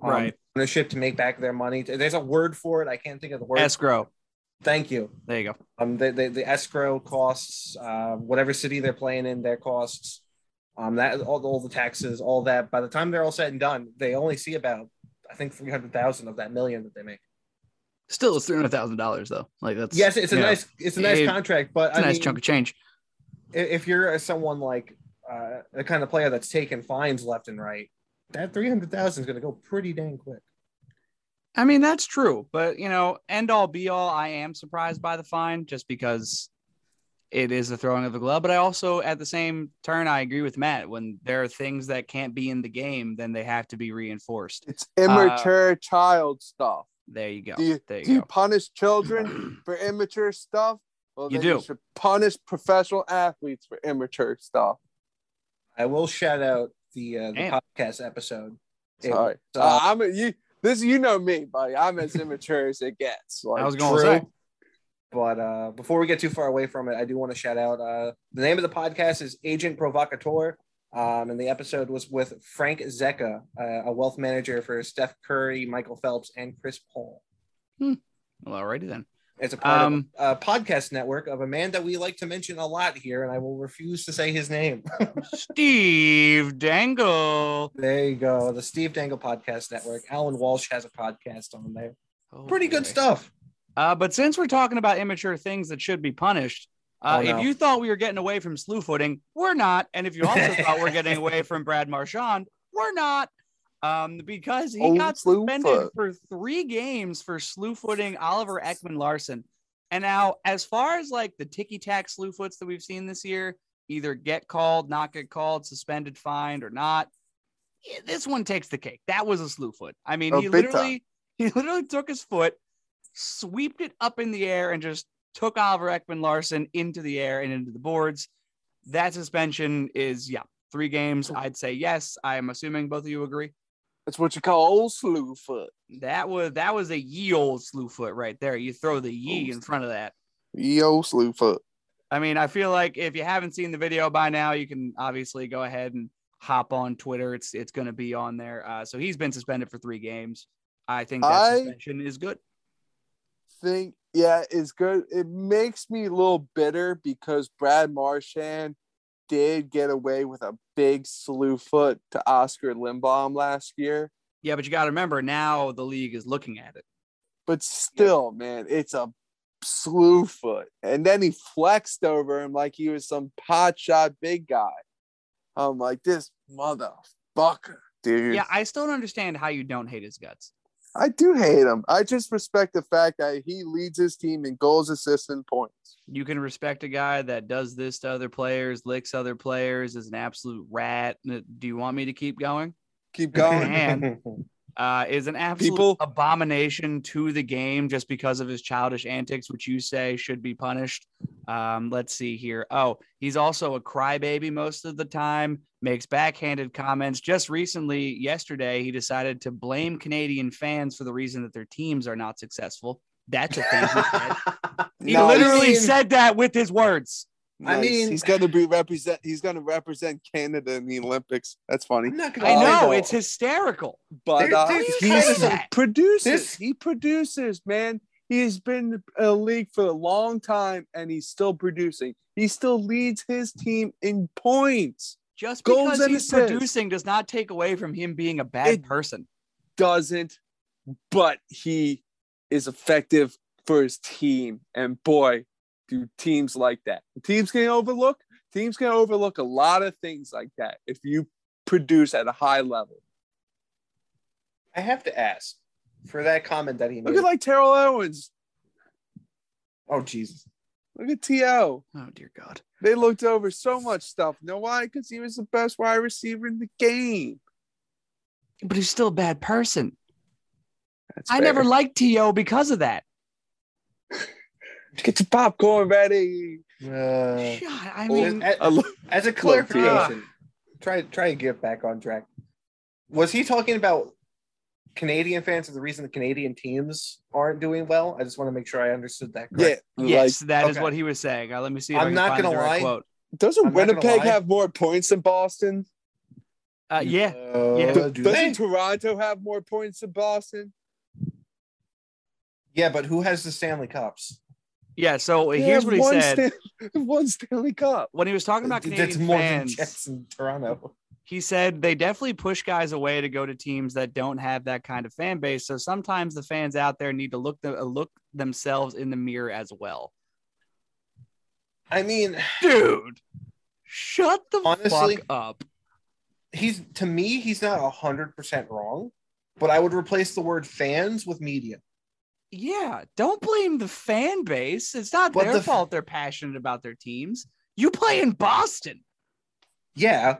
Um, Right. Ownership to make back their money. There's a word for it. I can't think of the word. Escrow. Thank you. There you go. Um, the, the, the escrow costs, uh, whatever city they're playing in, their costs, um, that all, all the taxes, all that. By the time they're all said and done, they only see about I think three hundred thousand of that million that they make. Still, it's three hundred thousand dollars though. Like that's Yes, it's a know, nice it's a nice It- contract, but It's a nice mean, chunk of change. if you're someone like uh, the kind of player that's taking fines left and right, that three hundred thousand is going to go pretty dang quick. I mean, that's true, but you know, end all be all, I am surprised by the fine just because it is a throwing of the glove. But I also, at the same turn, I agree with Matt. When there are things that can't be in the game, then they have to be reinforced. It's immature child stuff. There you go. Do you, there you do you punish children for immature stuff? Well, You do. You should punish professional athletes for immature stuff. I will shout out the uh, the podcast episode. Sorry, was, uh, uh, I'm a, you. This you know me, buddy. I'm as immature as it gets. Like, I was going to say, But uh, before we get too far away from it, I do want to shout out uh, the name of the podcast is Agent Provocateur. Um, and the episode was with Frank Zecca, uh, a wealth manager for Steph Curry, Michael Phelps, and Chris Paul. well, alrighty then. It's a part Um, of a podcast network of a man that we like to mention a lot here, and I will refuse to say his name. Steve Dangle. there you go. The Steve Dangle Podcast Network. Alan Walsh has a podcast on there. Pretty good stuff. Uh, but since we're talking about immature things that should be punished, uh, Oh, no. if you thought we were getting away from slew footing, we're not. And if you also thought we're getting away from Brad Marchand, we're not. Um, because he Old got suspended foot. for three games for slew footing Oliver Ekman-Larsson. And now, as far as like the ticky tack slew foots that we've seen this year, either get called, not get called, suspended, fined, or not. This one takes the cake. That was a slew foot. I mean, Oh, he literally he literally took his foot, sweeped it up in the air, and just took Oliver Ekman-Larsson into the air and into the boards. That suspension is yeah, three games. I'd say yes. I'm assuming both of you agree. That's what you call old slew foot. That was that was a ye old slew foot right there. You throw the ye in front of that. Ye old slew foot. I mean, I feel like if you haven't seen the video by now, you can obviously go ahead and hop on Twitter. It's it's going to be on there. Uh, so he's been suspended for three games. I think that I- suspension is good. Think yeah it's good. It makes me a little bitter because brad marchand did get away with a big slew foot to oskar lindblom last year. Yeah, but you got to remember now the league is looking at it. but still man it's a slew foot. And then he flexed over him like he was some pot shot big guy. I'm like this motherfucker dude. Yeah, I still don't understand how you don't hate his guts. I do hate him i just respect the fact that he leads his team in goals assists and points You can respect a guy that does this to other players, licks other players, is an absolute rat. Do you want me to keep going? keep going Man. uh, is an absolute People- abomination to the game just because of his childish antics, which you say should be punished. Um, let's see here. Oh, he's also a crybaby most of the time, makes backhanded comments. Just recently, yesterday, he decided to blame Canadian fans for the reason that their teams are not successful. That's a thing he said. He No, literally said that with his words. I mean- he's gonna be represent. He's gonna represent Canada in the Olympics. That's funny. I'm not gonna I lie, know though. it's hysterical. But uh, he's he produces. this- he produces, man. He's been in a league for a long time, and he's still producing. He still leads his team in points. Just because and he's assists. producing does not take away from him being a bad It- person. Doesn't, but he is effective for his team. And boy, do teams like that. Teams can overlook. Teams can overlook a lot of things like that if you produce at a high level. I have to ask for that comment that he made. Look at like Terrell Owens. oh Jesus! Look at To. Oh dear God. They looked over so much stuff. You know why? Because he was the best wide receiver in the game. But he's still a bad person. That's I fair. never liked T.O. because of that. get your popcorn ready. Uh, God, I mean, as, I as a clarification, try try to get back on track. Was he talking about Canadian fans are the reason the Canadian teams aren't doing well? I just want to make sure I understood that. yeah. Correct. yes, that is okay. what he was saying. Uh, let me see. If I I'm not gonna lie. Quote. Doesn't I'm Winnipeg have more points than Boston? Uh, yeah, Uh, Yeah. do doesn't they? Toronto have more points than Boston? Yeah, but who has the Stanley Cups? Yeah. So They here's what he one said Stan- one Stanley Cup. when he was talking about That's Canadian more than fans. Jets in Toronto. he said they definitely push guys away to go to teams that don't have that kind of fan base. So sometimes the fans out there need to look the, look themselves in the mirror as well. I mean, Dude, shut the Honestly- fuck up. he's to me, he's not hundred percent wrong, but I would replace the word fans with media. Yeah, don't blame the fan base. It's not But their the f- fault they're passionate about their teams. You play in Boston. Yeah,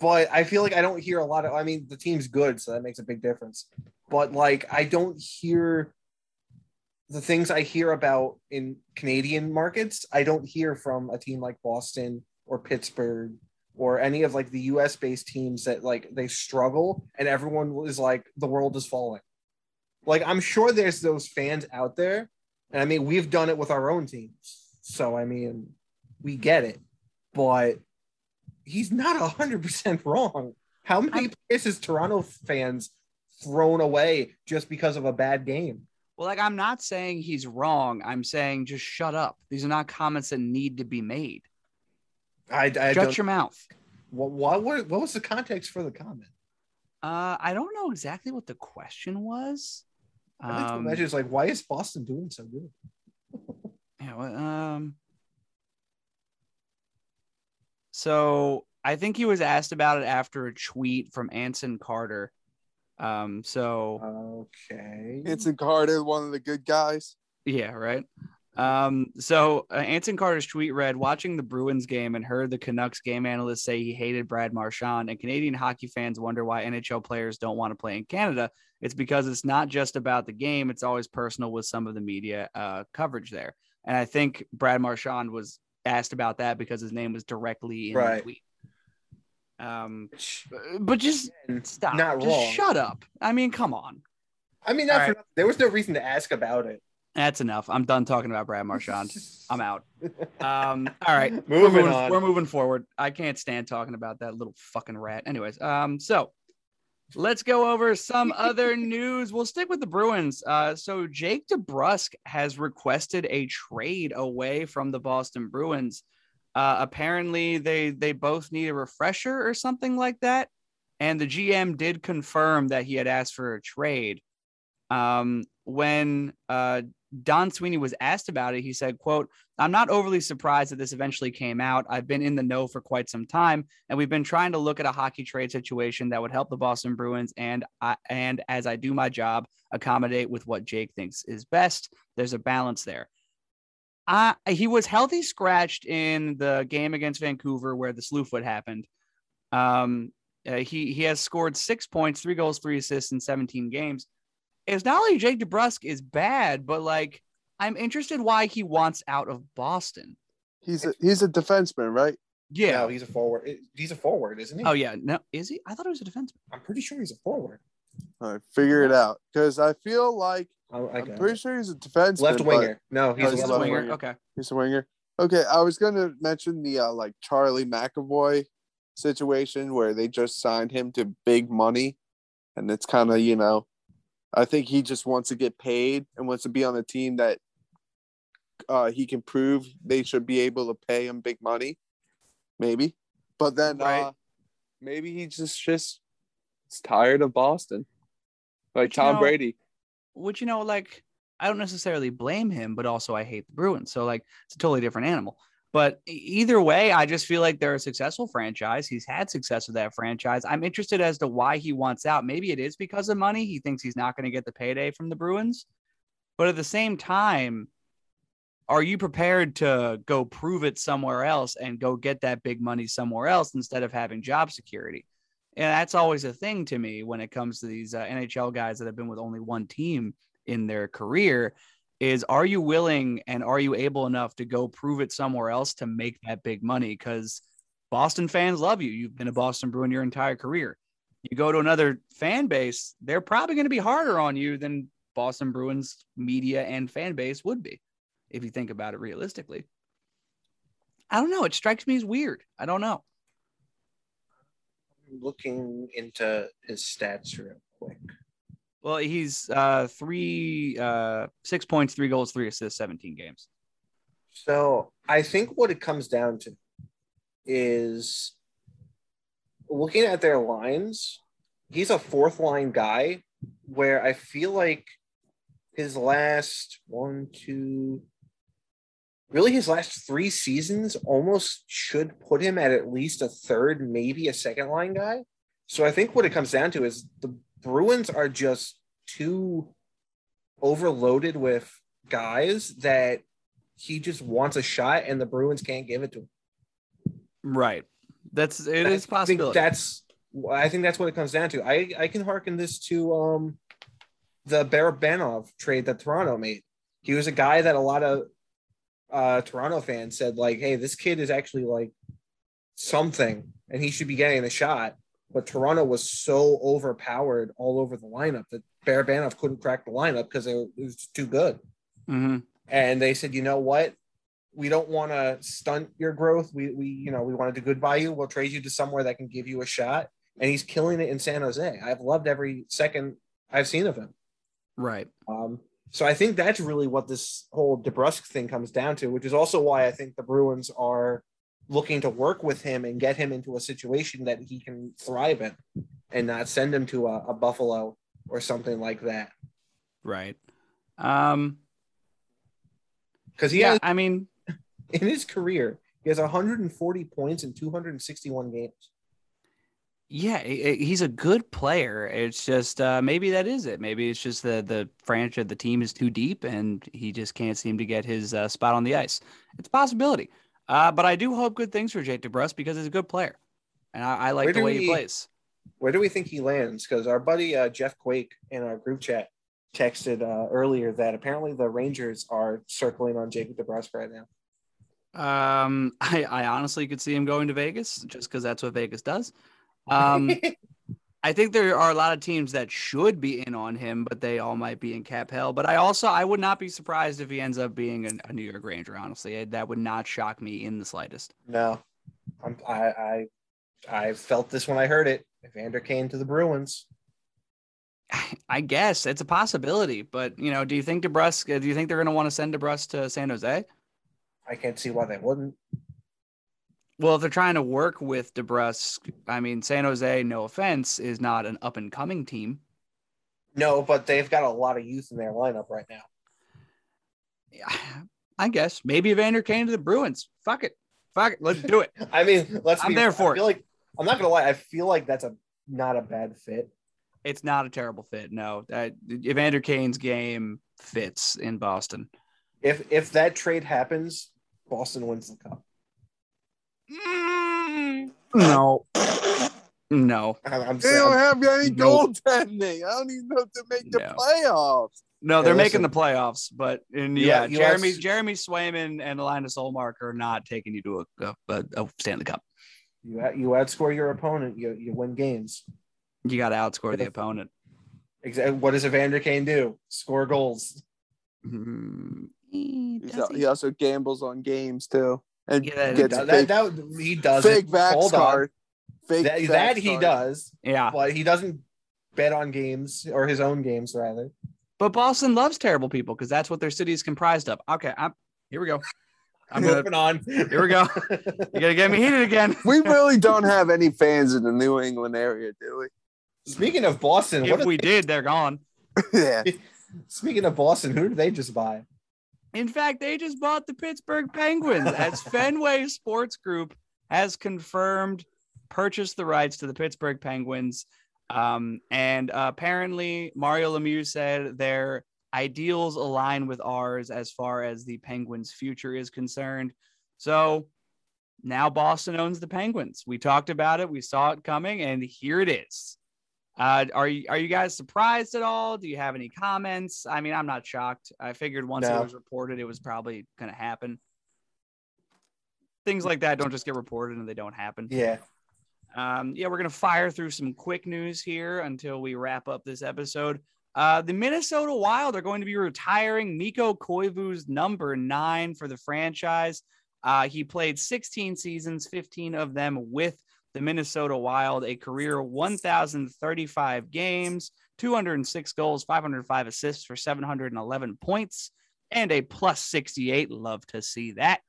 but I feel like I don't hear a lot of. I mean, the team's good, so that makes a big difference. But like, I don't hear the things I hear about in Canadian markets. I don't hear from a team like Boston or Pittsburgh or any of like the U.S. based teams that like they struggle and everyone is like the world is falling. Like I'm sure there's those fans out there, and I mean we've done it with our own teams, so I mean we get it, but he's not hundred percent wrong. How many I'm- players has Toronto fans thrown away just because of a bad game? Well, like I'm not saying he's wrong. I'm saying just shut up. These are not comments that need to be made. I, I Shut your mouth. what, what what was the context for the comment? Uh, I don't know exactly what the question was. I like to Um, imagine it's like, why is Boston doing so good? Yeah, well, um so I think he was asked about it after a tweet from Anson Carter. Um, so Okay. Anson Carter, one of the good guys. yeah, right. Um, so uh, Anson Carter's tweet read, watching the Bruins game and heard the Canucks game analyst say he hated Brad Marchand and Canadian hockey fans wonder why NHL players don't want to play in Canada. It's because it's not just about the game. It's always personal with some of the media uh, coverage there. And I think Brad Marchand was asked about that because his name was directly in Right. the tweet. Um, but just stop. Not just wrong. shut up. I mean, come on. I mean, right. there was no reason to ask about it. That's enough. I'm done talking about Brad Marchand. I'm out. Um, all right. we're Moving moving, on. We're moving forward. I can't stand talking about that little fucking rat. Anyways, um, so let's go over some other news. We'll stick with the Bruins. Uh, so Jake DeBrusk has requested a trade away from the Boston Bruins. Uh, apparently, they they both need a refresher or something like that. And the GM did confirm that he had asked for a trade. Um, when uh, Don Sweeney was asked about it, he said, "quote I'm not overly surprised that this eventually came out. I've been in the know for quite some time, and we've been trying to look at a hockey trade situation that would help the Boston Bruins and I, and as I do my job, accommodate with what Jake thinks is best. There's a balance there. I, he was healthy scratched in the game against Vancouver where the slew foot happened. Um, Uh, he he has scored six points, three goals, three assists in 17 games. It's not like Jake DeBrusk is bad, but like I'm interested why he wants out of Boston. He's a he's a defenseman, right? Yeah. No, he's a forward. He's a forward, isn't he? oh yeah. No, is he? I thought he was a defenseman. I'm pretty sure he's a forward. All right, figure it out because I feel like I, I I'm pretty it. sure he's a defenseman. left winger. No, he's Oh, a he's left left winger. winger. Okay. He's a winger. Okay, I was gonna mention the uh, like Charlie McAvoy situation where they just signed him to big money, and it's kind of you know, I think he just wants to get paid and wants to be on a team that uh, he can prove they should be able to pay him big money, maybe. But then Right. uh, Maybe he just just is tired of Boston, like But you Tom know- Brady. Which you know, like I don't necessarily blame him, but also I hate the Bruins. So like it's a totally different animal. But either way, I just feel like they're a successful franchise. He's had success with that franchise. I'm interested as to why he wants out. Maybe it is because of money. He thinks he's not going to get the payday from the Bruins. But at the same time, are you prepared to go prove it somewhere else and go get that big money somewhere else instead of having job security? And that's always a thing to me when it comes to these uh, NHL guys that have been with only one team in their career is are you willing and are you able enough to go prove it somewhere else to make that big money because Boston fans love you. You've been a Boston Bruin your entire career. You go to another fan base, they're probably going to be harder on you than Boston Bruins media and fan base would be if you think about it realistically. I don't know. It strikes me as weird. I don't know. Looking into his stats real quick. Well, he's uh three uh six points, three goals, three assists, 17 games. So I think what it comes down to is looking at their lines, he's a fourth line guy where I feel like his last one, two, really his last three seasons almost should put him at at least a third, maybe a second line guy. So I think what it comes down to is the Bruins are just too overloaded with guys that he just wants a shot and the Bruins can't give it to him. Right. That's it I is think that's I think that's what it comes down to. I I can hearken this to um the Barabanov trade that Toronto made. He was a guy that a lot of uh Toronto fans said like, "Hey, this kid is actually like something and he should be getting a shot." But Toronto was so overpowered all over the lineup that Barabanov couldn't crack the lineup because it was too good. Mhm. and they said, you know what, we don't want to stunt your growth. We we you know we want to do good by you. We'll trade you to somewhere that can give you a shot. And he's killing it in San Jose. I've loved every second I've seen of him. Right. Um, so I think that's really what this whole DeBrusk thing comes down to, which is also why I think the Bruins are looking to work with him and get him into a situation that he can thrive in, and not send him to a, a Buffalo or something like that. Right. Um Because he yeah, has I mean, in his career, he has 140 points in 261 games. yeah, he's a good player. It's just uh maybe that is it. Maybe it's just the the franchise the team is too deep and he just can't seem to get his uh, spot on the ice. It's a possibility. Uh but I do hope good things for Jake DeBrusk because he's a good player. And I, I like Where the way he plays. Where do we think he lands? Because our buddy uh, Jeff Quake in our group chat texted uh, earlier that apparently the Rangers are circling on Jacob DeBrusk right now. Um, I, I honestly could see him going to Vegas just because that's what Vegas does. Um, I think there are a lot of teams that should be in on him, but they all might be in cap hell. But I also I would not be surprised if he ends up being a, a New York Ranger. Honestly, that would not shock me in the slightest. no, I'm, I, I I felt this when I heard it. Evander Kane to the Bruins. I guess it's a possibility, but you know, do you think DeBrusk? Do you think they're going to want to send DeBrusk to San Jose? I can't see why they wouldn't. Well, if they're trying to work with DeBrusk, I mean, San Jose, no offense, is not an up and coming team. No, but they've got a lot of youth in their lineup right now. Yeah, I guess maybe Evander Kane to the Bruins. Fuck it, fuck it, let's do it. I mean, let's. I'm be, there for I feel like I'm not gonna lie. I feel like that's a not a bad fit. It's not a terrible fit. No, uh, Evander Kane's game fits in Boston. If if that trade happens, Boston wins the cup. Mm, no, No, I- I'm They don't have any Nope. goaltending. I don't even know if to make the No. playoffs. no, they're Hey, making the playoffs, but and You- yeah, Jeremy asked- Jeremy Swayman and Linus Ullmark are not taking you to a, a, a Stanley Cup. You out- you outscore your opponent, you you win games. You got to outscore the opponent. Exactly. What does Evander Kane do? Score goals. Mm, He's does al- he? he also gambles on games too, and Yeah, that- gets That, fake, that, that- he does fake it. vax Hold on. Fake That, vax that he card. does, Yeah, but he doesn't bet on games or his own games rather. but Boston loves terrible people because that's what their city is comprised of. Okay, I'm here. We go. I'm moving on. Here we go. You gotta get me heated again. We really don't have any fans in the New England area, do we? Speaking of Boston, what if are we did, they're gone. yeah. Speaking of Boston, who did they just buy? In fact, they just bought the Pittsburgh Penguins as Fenway Sports Group has confirmed purchased the rights to the Pittsburgh Penguins. Um, and uh, apparently, Mario Lemieux said their ideals align with ours as far as the Penguins' future is concerned. So now Boston owns the Penguins. We talked about it, we saw it coming, and here it is. Uh, are you are you guys surprised at all? Do you have any comments? I mean, I'm not shocked. I figured once No. it was reported, it was probably going to happen. Things like that don't just get reported and they don't happen. Yeah. Um, yeah, we're gonna fire through some quick news here until we wrap up this episode. Uh, the Minnesota Wild are going to be retiring Mikko Koivu's number nine for the franchise. Uh, he played 16 seasons, 15 of them with the Minnesota Wild, a career 1,035 games, 206 goals, 505 assists for 711 points, and a plus 68. Love to see that.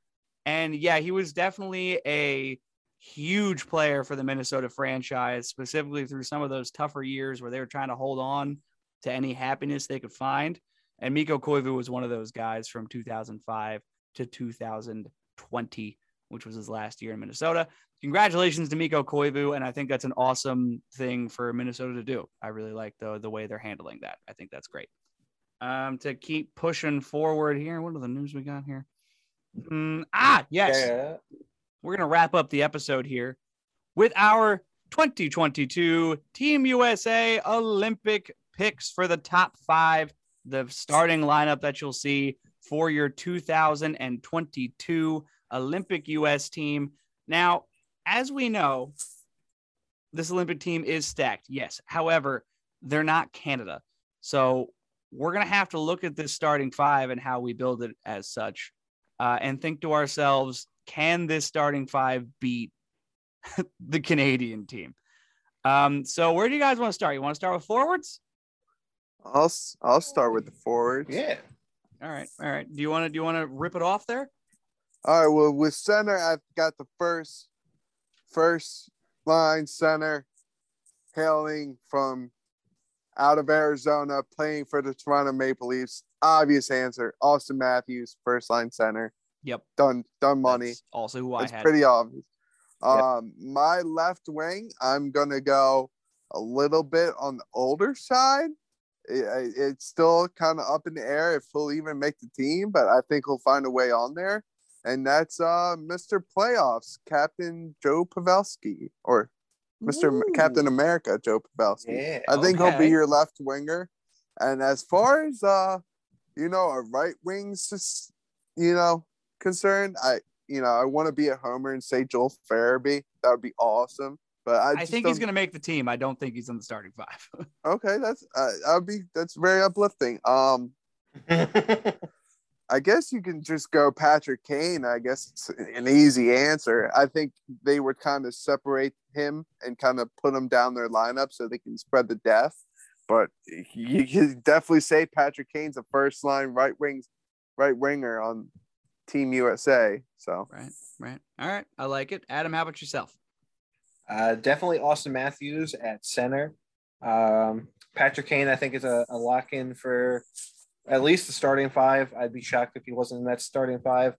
And yeah, he was definitely a huge player for the Minnesota franchise, specifically through some of those tougher years where they were trying to hold on to any happiness they could find. And Mikko Koivu was one of those guys from 2005 to 2020, which was his last year in Minnesota. Congratulations to Mikko Koivu, and I think that's an awesome thing for Minnesota to do. I really like the the way they're handling that. I think that's great. Um, to keep pushing forward here, what are the news we got here? Mm, ah, yes Yeah. we're going to wrap up the episode here with our 2022 Team USA Olympic picks for the top five, the starting lineup that you'll see for your 2022 Olympic US team. Now, as we know, this Olympic team is stacked, yes. However, they're not Canada. So we're going to have to look at this starting five and how we build it as such uh, and think to ourselves, can this starting five beat the Canadian team? Um, so where do you guys want to start? You want to start with forwards? I'll s- I'll start with the forwards. Yeah. All right, all right. Do you want to do you want to rip it off there? All right. Well, with center, I've got the first first line center hailing from out of Arizona, playing for the Toronto Maple Leafs. Obvious answer: Auston Matthews, first line center. Yep. Done. Done money. That's also who I It's had. pretty obvious. Um, my left wing, I'm gonna go a little bit on the older side. It- it's still kind of up in the air if he'll even make the team, but I think he'll find a way on there. And that's uh, Mr. Playoffs, Captain Joe Pavelski, or Mr. Ooh. Captain America, Joe Pavelski. Yeah. I think he'll be your left winger. And as far as uh, you know, a right wing's you know concerned, I you know I want to be a homer and say Joel Farabee. That would be awesome. But I, I think he's don't- going to make the team. I don't think he's in the starting five. Okay, that's uh, that would be that's very uplifting. Um, I guess you can just go Patrick Kane. I guess it's an easy answer. I think they would kind of separate him and kind of put him down their lineup so they can spread the depth. But you can definitely say Patrick Kane's a first line right wing, right winger on Team USA. So right, right. All right. I like it. Adam, how about yourself? Uh, definitely Auston Matthews at center. Um, Patrick Kane, I think, is a, a lock in for at least the starting five. I'd be shocked if he wasn't in that starting five.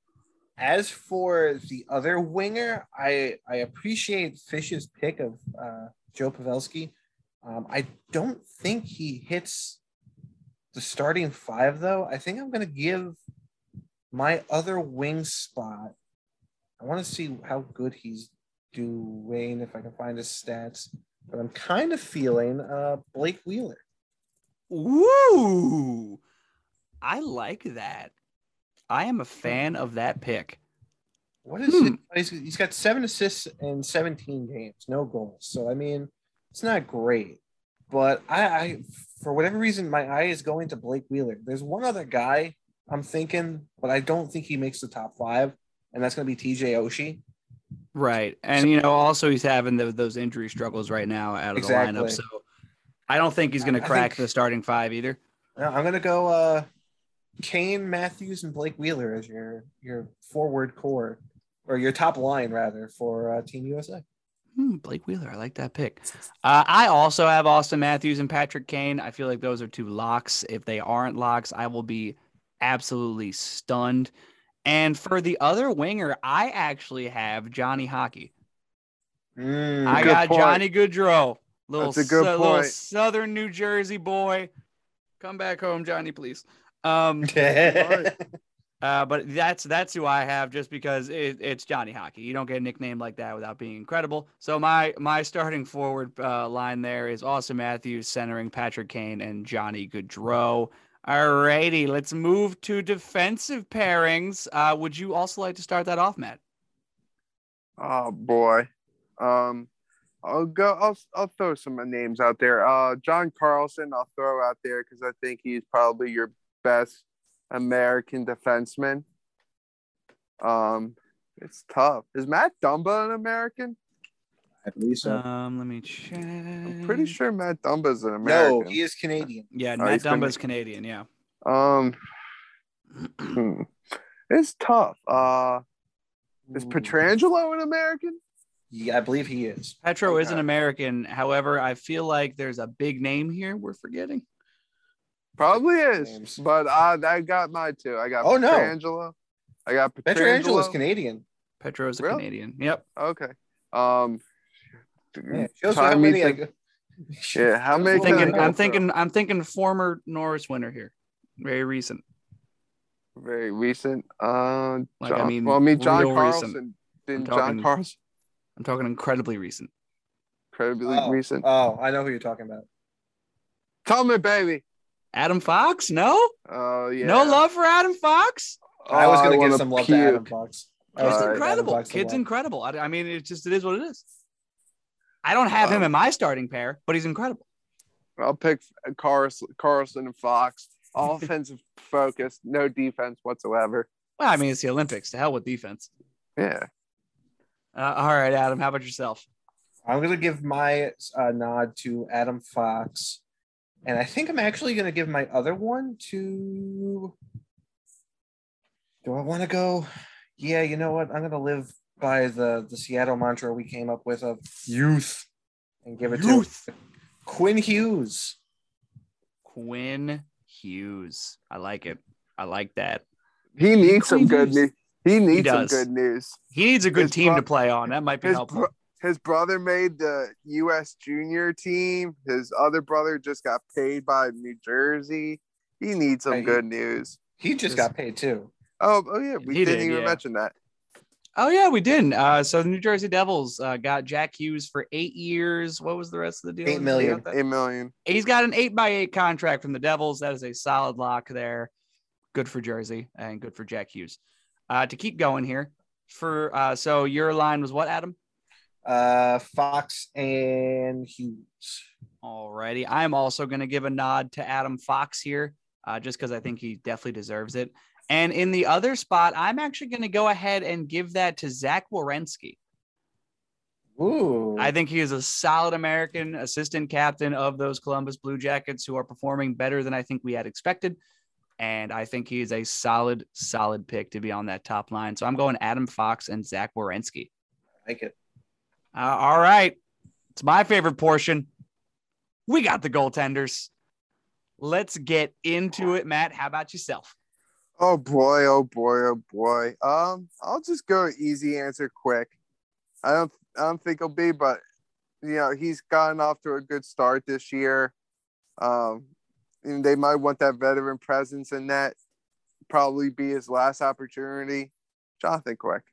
As for the other winger, I I appreciate Fish's pick of uh, Joe Pavelski. Um, I don't think he hits the starting five though. I think I'm going to give my other wing spot. I want to see how good he's doing if I can find his stats. but I'm kind of feeling uh, Blake Wheeler. Ooh, I like that. I am a fan of that pick. What is Hmm. it? He's, he's got seven assists in 17 games, no goals. So I mean, it's not great. But I, I for whatever reason, my eye is going to Blake Wheeler. There's one other guy I'm thinking, but I don't think he makes the top five, and that's going to be TJ Oshie. Right. And, you know, also he's having the, those injury struggles right now out of Exactly. the lineup. So I don't think he's going to crack think- the starting five either. I'm going to go uh, Kane, Matthews, and Blake Wheeler as your your forward core, or your top line rather for uh, Team USA. Hmm, Blake Wheeler. I like that pick. Uh, I also have Auston Matthews and Patrick Kane. I feel like those are two locks. If they aren't locks, I will be absolutely stunned. And for the other winger, I actually have Johnny Hockey. Mm. I got point. Johnny Gaudreau, little, That's a good little southern New Jersey boy. Come back home, Johnny, please. Um, uh, but that's that's who I have just because it, it's Johnny Hockey. You don't get a nickname like that without being incredible. So my my starting forward uh, line there is Auston Matthews centering Patrick Kane and Johnny Gaudreau. Alrighty, let's move to defensive pairings. Uh, would you also like to start that off, Matt? Oh boy. Um I'll go I'll I'll throw some names out there. Uh John Carlson I'll throw out there because I think he's probably your best American defenseman. Um it's tough. Is Matt Dumba an American? I believe so. Um, let me check. I'm pretty sure Matt Dumba's an American. no, American. he is Canadian. Yeah, Oh, Matt he's gonna- Dumba's Canadian. Yeah. Um hmm. it's tough. Uh is Pietrangelo an American? Yeah, I believe he is. Petro is an American. However, I feel like there's a big name here we're forgetting. Probably is. Names. But uh I got mine too. I got Oh, no. Pietrangelo. I got Pietrangelo Pietrangelo is Canadian. Petro is a Really? Canadian. Yep. Okay. Um. Yeah, how time me many. think- Like, yeah. How I'm many? Well, can I thinking, I'm thinking, I'm thinking former Norris winner here. Very recent. Very recent. Uh, Like, I John, mean, well, I mean, John real Carlson. recent. Didn't I'm talking- John Carlson I'm talking incredibly recent. incredibly oh, recent? oh, I know who you're talking about. Tell me, baby. Adam Fox? No? Oh yeah. No love for Adam Fox? I was Oh, going to wanna give some love to Adam. Fox. I All was Kid's right. gonna give Adam incredible. Fox Kid's incredible. I, I mean, it just, it is what it is. I don't have him in my starting pair, but he's incredible. I'll pick Carlson, Carlson and Fox. Offensive focus, no defense whatsoever. Well, I mean, it's the Olympics. To hell with defense. Yeah. Uh, all right, Adam, how about yourself? I'm going to give my uh, nod to Adam Fox. And I think I'm actually going to give my other one to. Do I want to go? Yeah, you know what? I'm going to live by the, the Seattle mantra we came up with of youth and give it Youth. to Quinn Hughes. Quinn Hughes. I like it. I like that. He needs some good news. news. He needs some good news. He needs a good His team bro- to play on. That might be His, helpful. bro- his brother made the U.S. junior team. His other brother just got paid by New Jersey. He needs some Hey, good news. He just Just- got paid too. Oh, oh yeah, we He didn't did, even yeah. mention that. Oh yeah, we didn't. Uh, so the New Jersey Devils uh, got Jack Hughes for eight years. What was the rest of the deal? Eight million. Eight million. He's got an eight by eight contract from the Devils. That is a solid lock there. Good for Jersey and good for Jack Hughes. Uh, to keep going here, for uh, so your line was what, Adam? Uh, Fox and Hughes. Alrighty, I'm also going to give a nod to Adam Fox here, uh, just because I think he definitely deserves it. And in the other spot, I'm actually going to go ahead and give that to Zach Werenski. Ooh. I think he is a solid American assistant captain of those Columbus Blue Jackets who are performing better than I think we had expected. And I think he is a solid, solid pick to be on that top line. So I'm going Adam Fox and Zach Werenski. like it. Uh, all right. It's my favorite portion. We got the goaltenders. Let's get into it, Matt. How about yourself? Oh boy, oh boy, oh boy. Um, I'll just go easy answer quick. I don't I don't think he'll be, but you know, he's gotten off to a good start this year. Um, and they might want that veteran presence in that. Probably be his last opportunity. Jonathan Quick.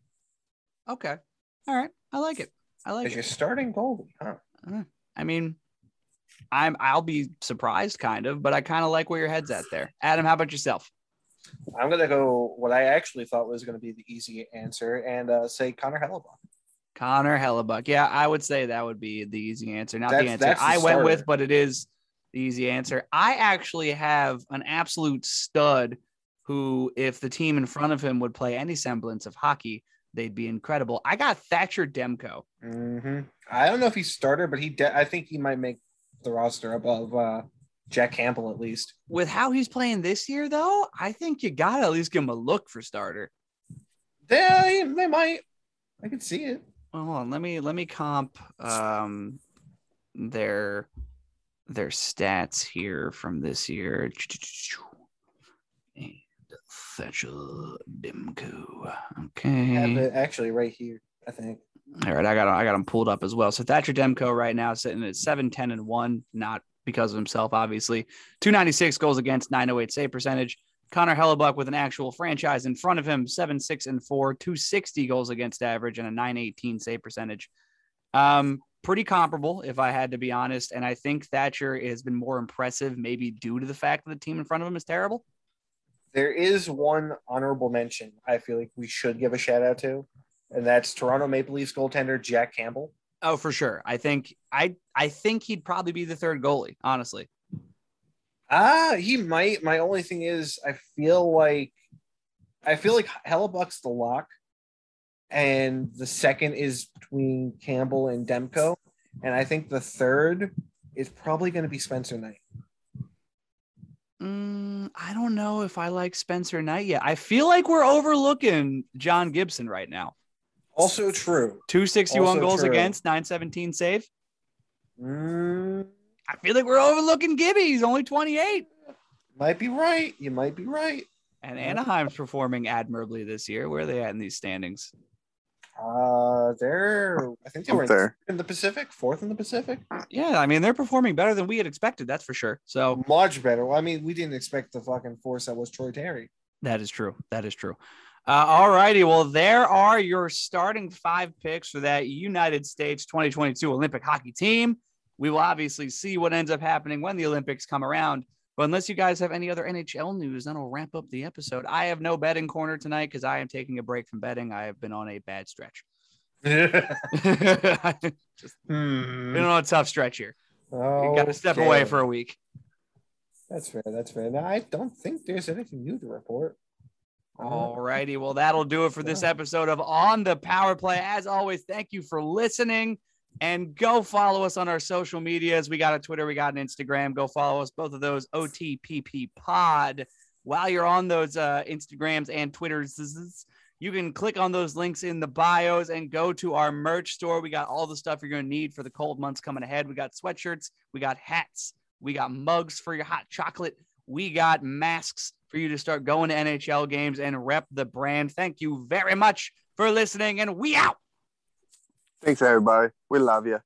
Okay. All right. I like it. I like As it. your starting goalie, huh? I mean, I'm I'll be surprised kind of, but I kind of like where your head's at there. Adam, how about yourself? I'm gonna go what I actually thought was gonna be the easy answer and uh, say Connor Hellebuyck. Connor Hellebuyck. Yeah, I would say that would be the easy answer. Not the answer the I went with, but it is the easy answer. I actually have an absolute stud who, if the team in front of him would play any semblance of hockey, they'd be incredible. I got Thatcher Demko. hmm I don't know if he's starter, but he de- I think he might make the roster above uh, Jack Campbell at least. With how he's playing this year, though, I think you got to at least give him a look for starter. They they might. I can see it. Well, hold on. Let me let me comp um their their stats here from this year. And Thatcher Demko. I Okay. have it actually right here. I think. All right, I got I got him pulled up as well. So Thatcher Demko right now sitting at 7 10 and 1, not because of himself, obviously. 296 goals against, 908 save percentage. Connor Hellebuyck with an actual franchise in front of him, 7 6 and 4, 260 goals against average, and a 918 save percentage. Um, pretty comparable, if I had to be honest. And I think Thatcher has been more impressive, maybe due to the fact that the team in front of him is terrible. There is one honorable mention I feel like we should give a shout out to, and that's Toronto Maple Leafs goaltender Jack Campbell. Oh, for sure. I think I I think he'd probably be the third goalie, honestly. Ah, he might. My only thing is, I feel like, I feel like Hellebuyck's the lock, and the second is between Campbell and Demko, and I think the third is probably going to be Spencer Knight. Mm, I don't know if I like Spencer Knight yet. I feel like we're overlooking John Gibson right now. Also true. 261 Also goals true. against, 917 save. Mm, I feel like we're overlooking Gibby. He's only 28. might be right. You might be right. And Anaheim's performing admirably this year. Where are they at in these standings? Uh, they're. I think they Up were in, there. in the Pacific, fourth in the Pacific. Yeah, I mean, they're performing better than we had expected. That's for sure. So Much better. Well, I mean, we didn't expect the fucking force that was Troy Terry. That is true. That is true. Uh, all righty. Well, there are your starting five picks for that United States 2022 Olympic hockey team. We will obviously see what ends up happening when the Olympics come around. But unless you guys have any other NHL news, then I'll wrap up the episode. I have no betting corner tonight because I am taking a break from betting. I have been on a bad stretch. I've been hmm. on a tough stretch here. You got to step Okay. away for a week. That's fair. That's fair. Now, I don't think there's anything new to report. All righty. Well, that'll do it for this episode of On the Power Play. As always, thank you for listening and go follow us on our social medias. We got a Twitter, we got an Instagram. Go follow us, both of those OTPP Pod. While you're on those uh, Instagrams and Twitters, you can click on those links in the bios and go to our merch store. We got all the stuff you're going to need for the cold months coming ahead. We got sweatshirts, we got hats, we got mugs for your hot chocolate, we got masks for you to start going to NHL games and rep the brand. Thank you very much for listening, and we out. Thanks, everybody. We love you.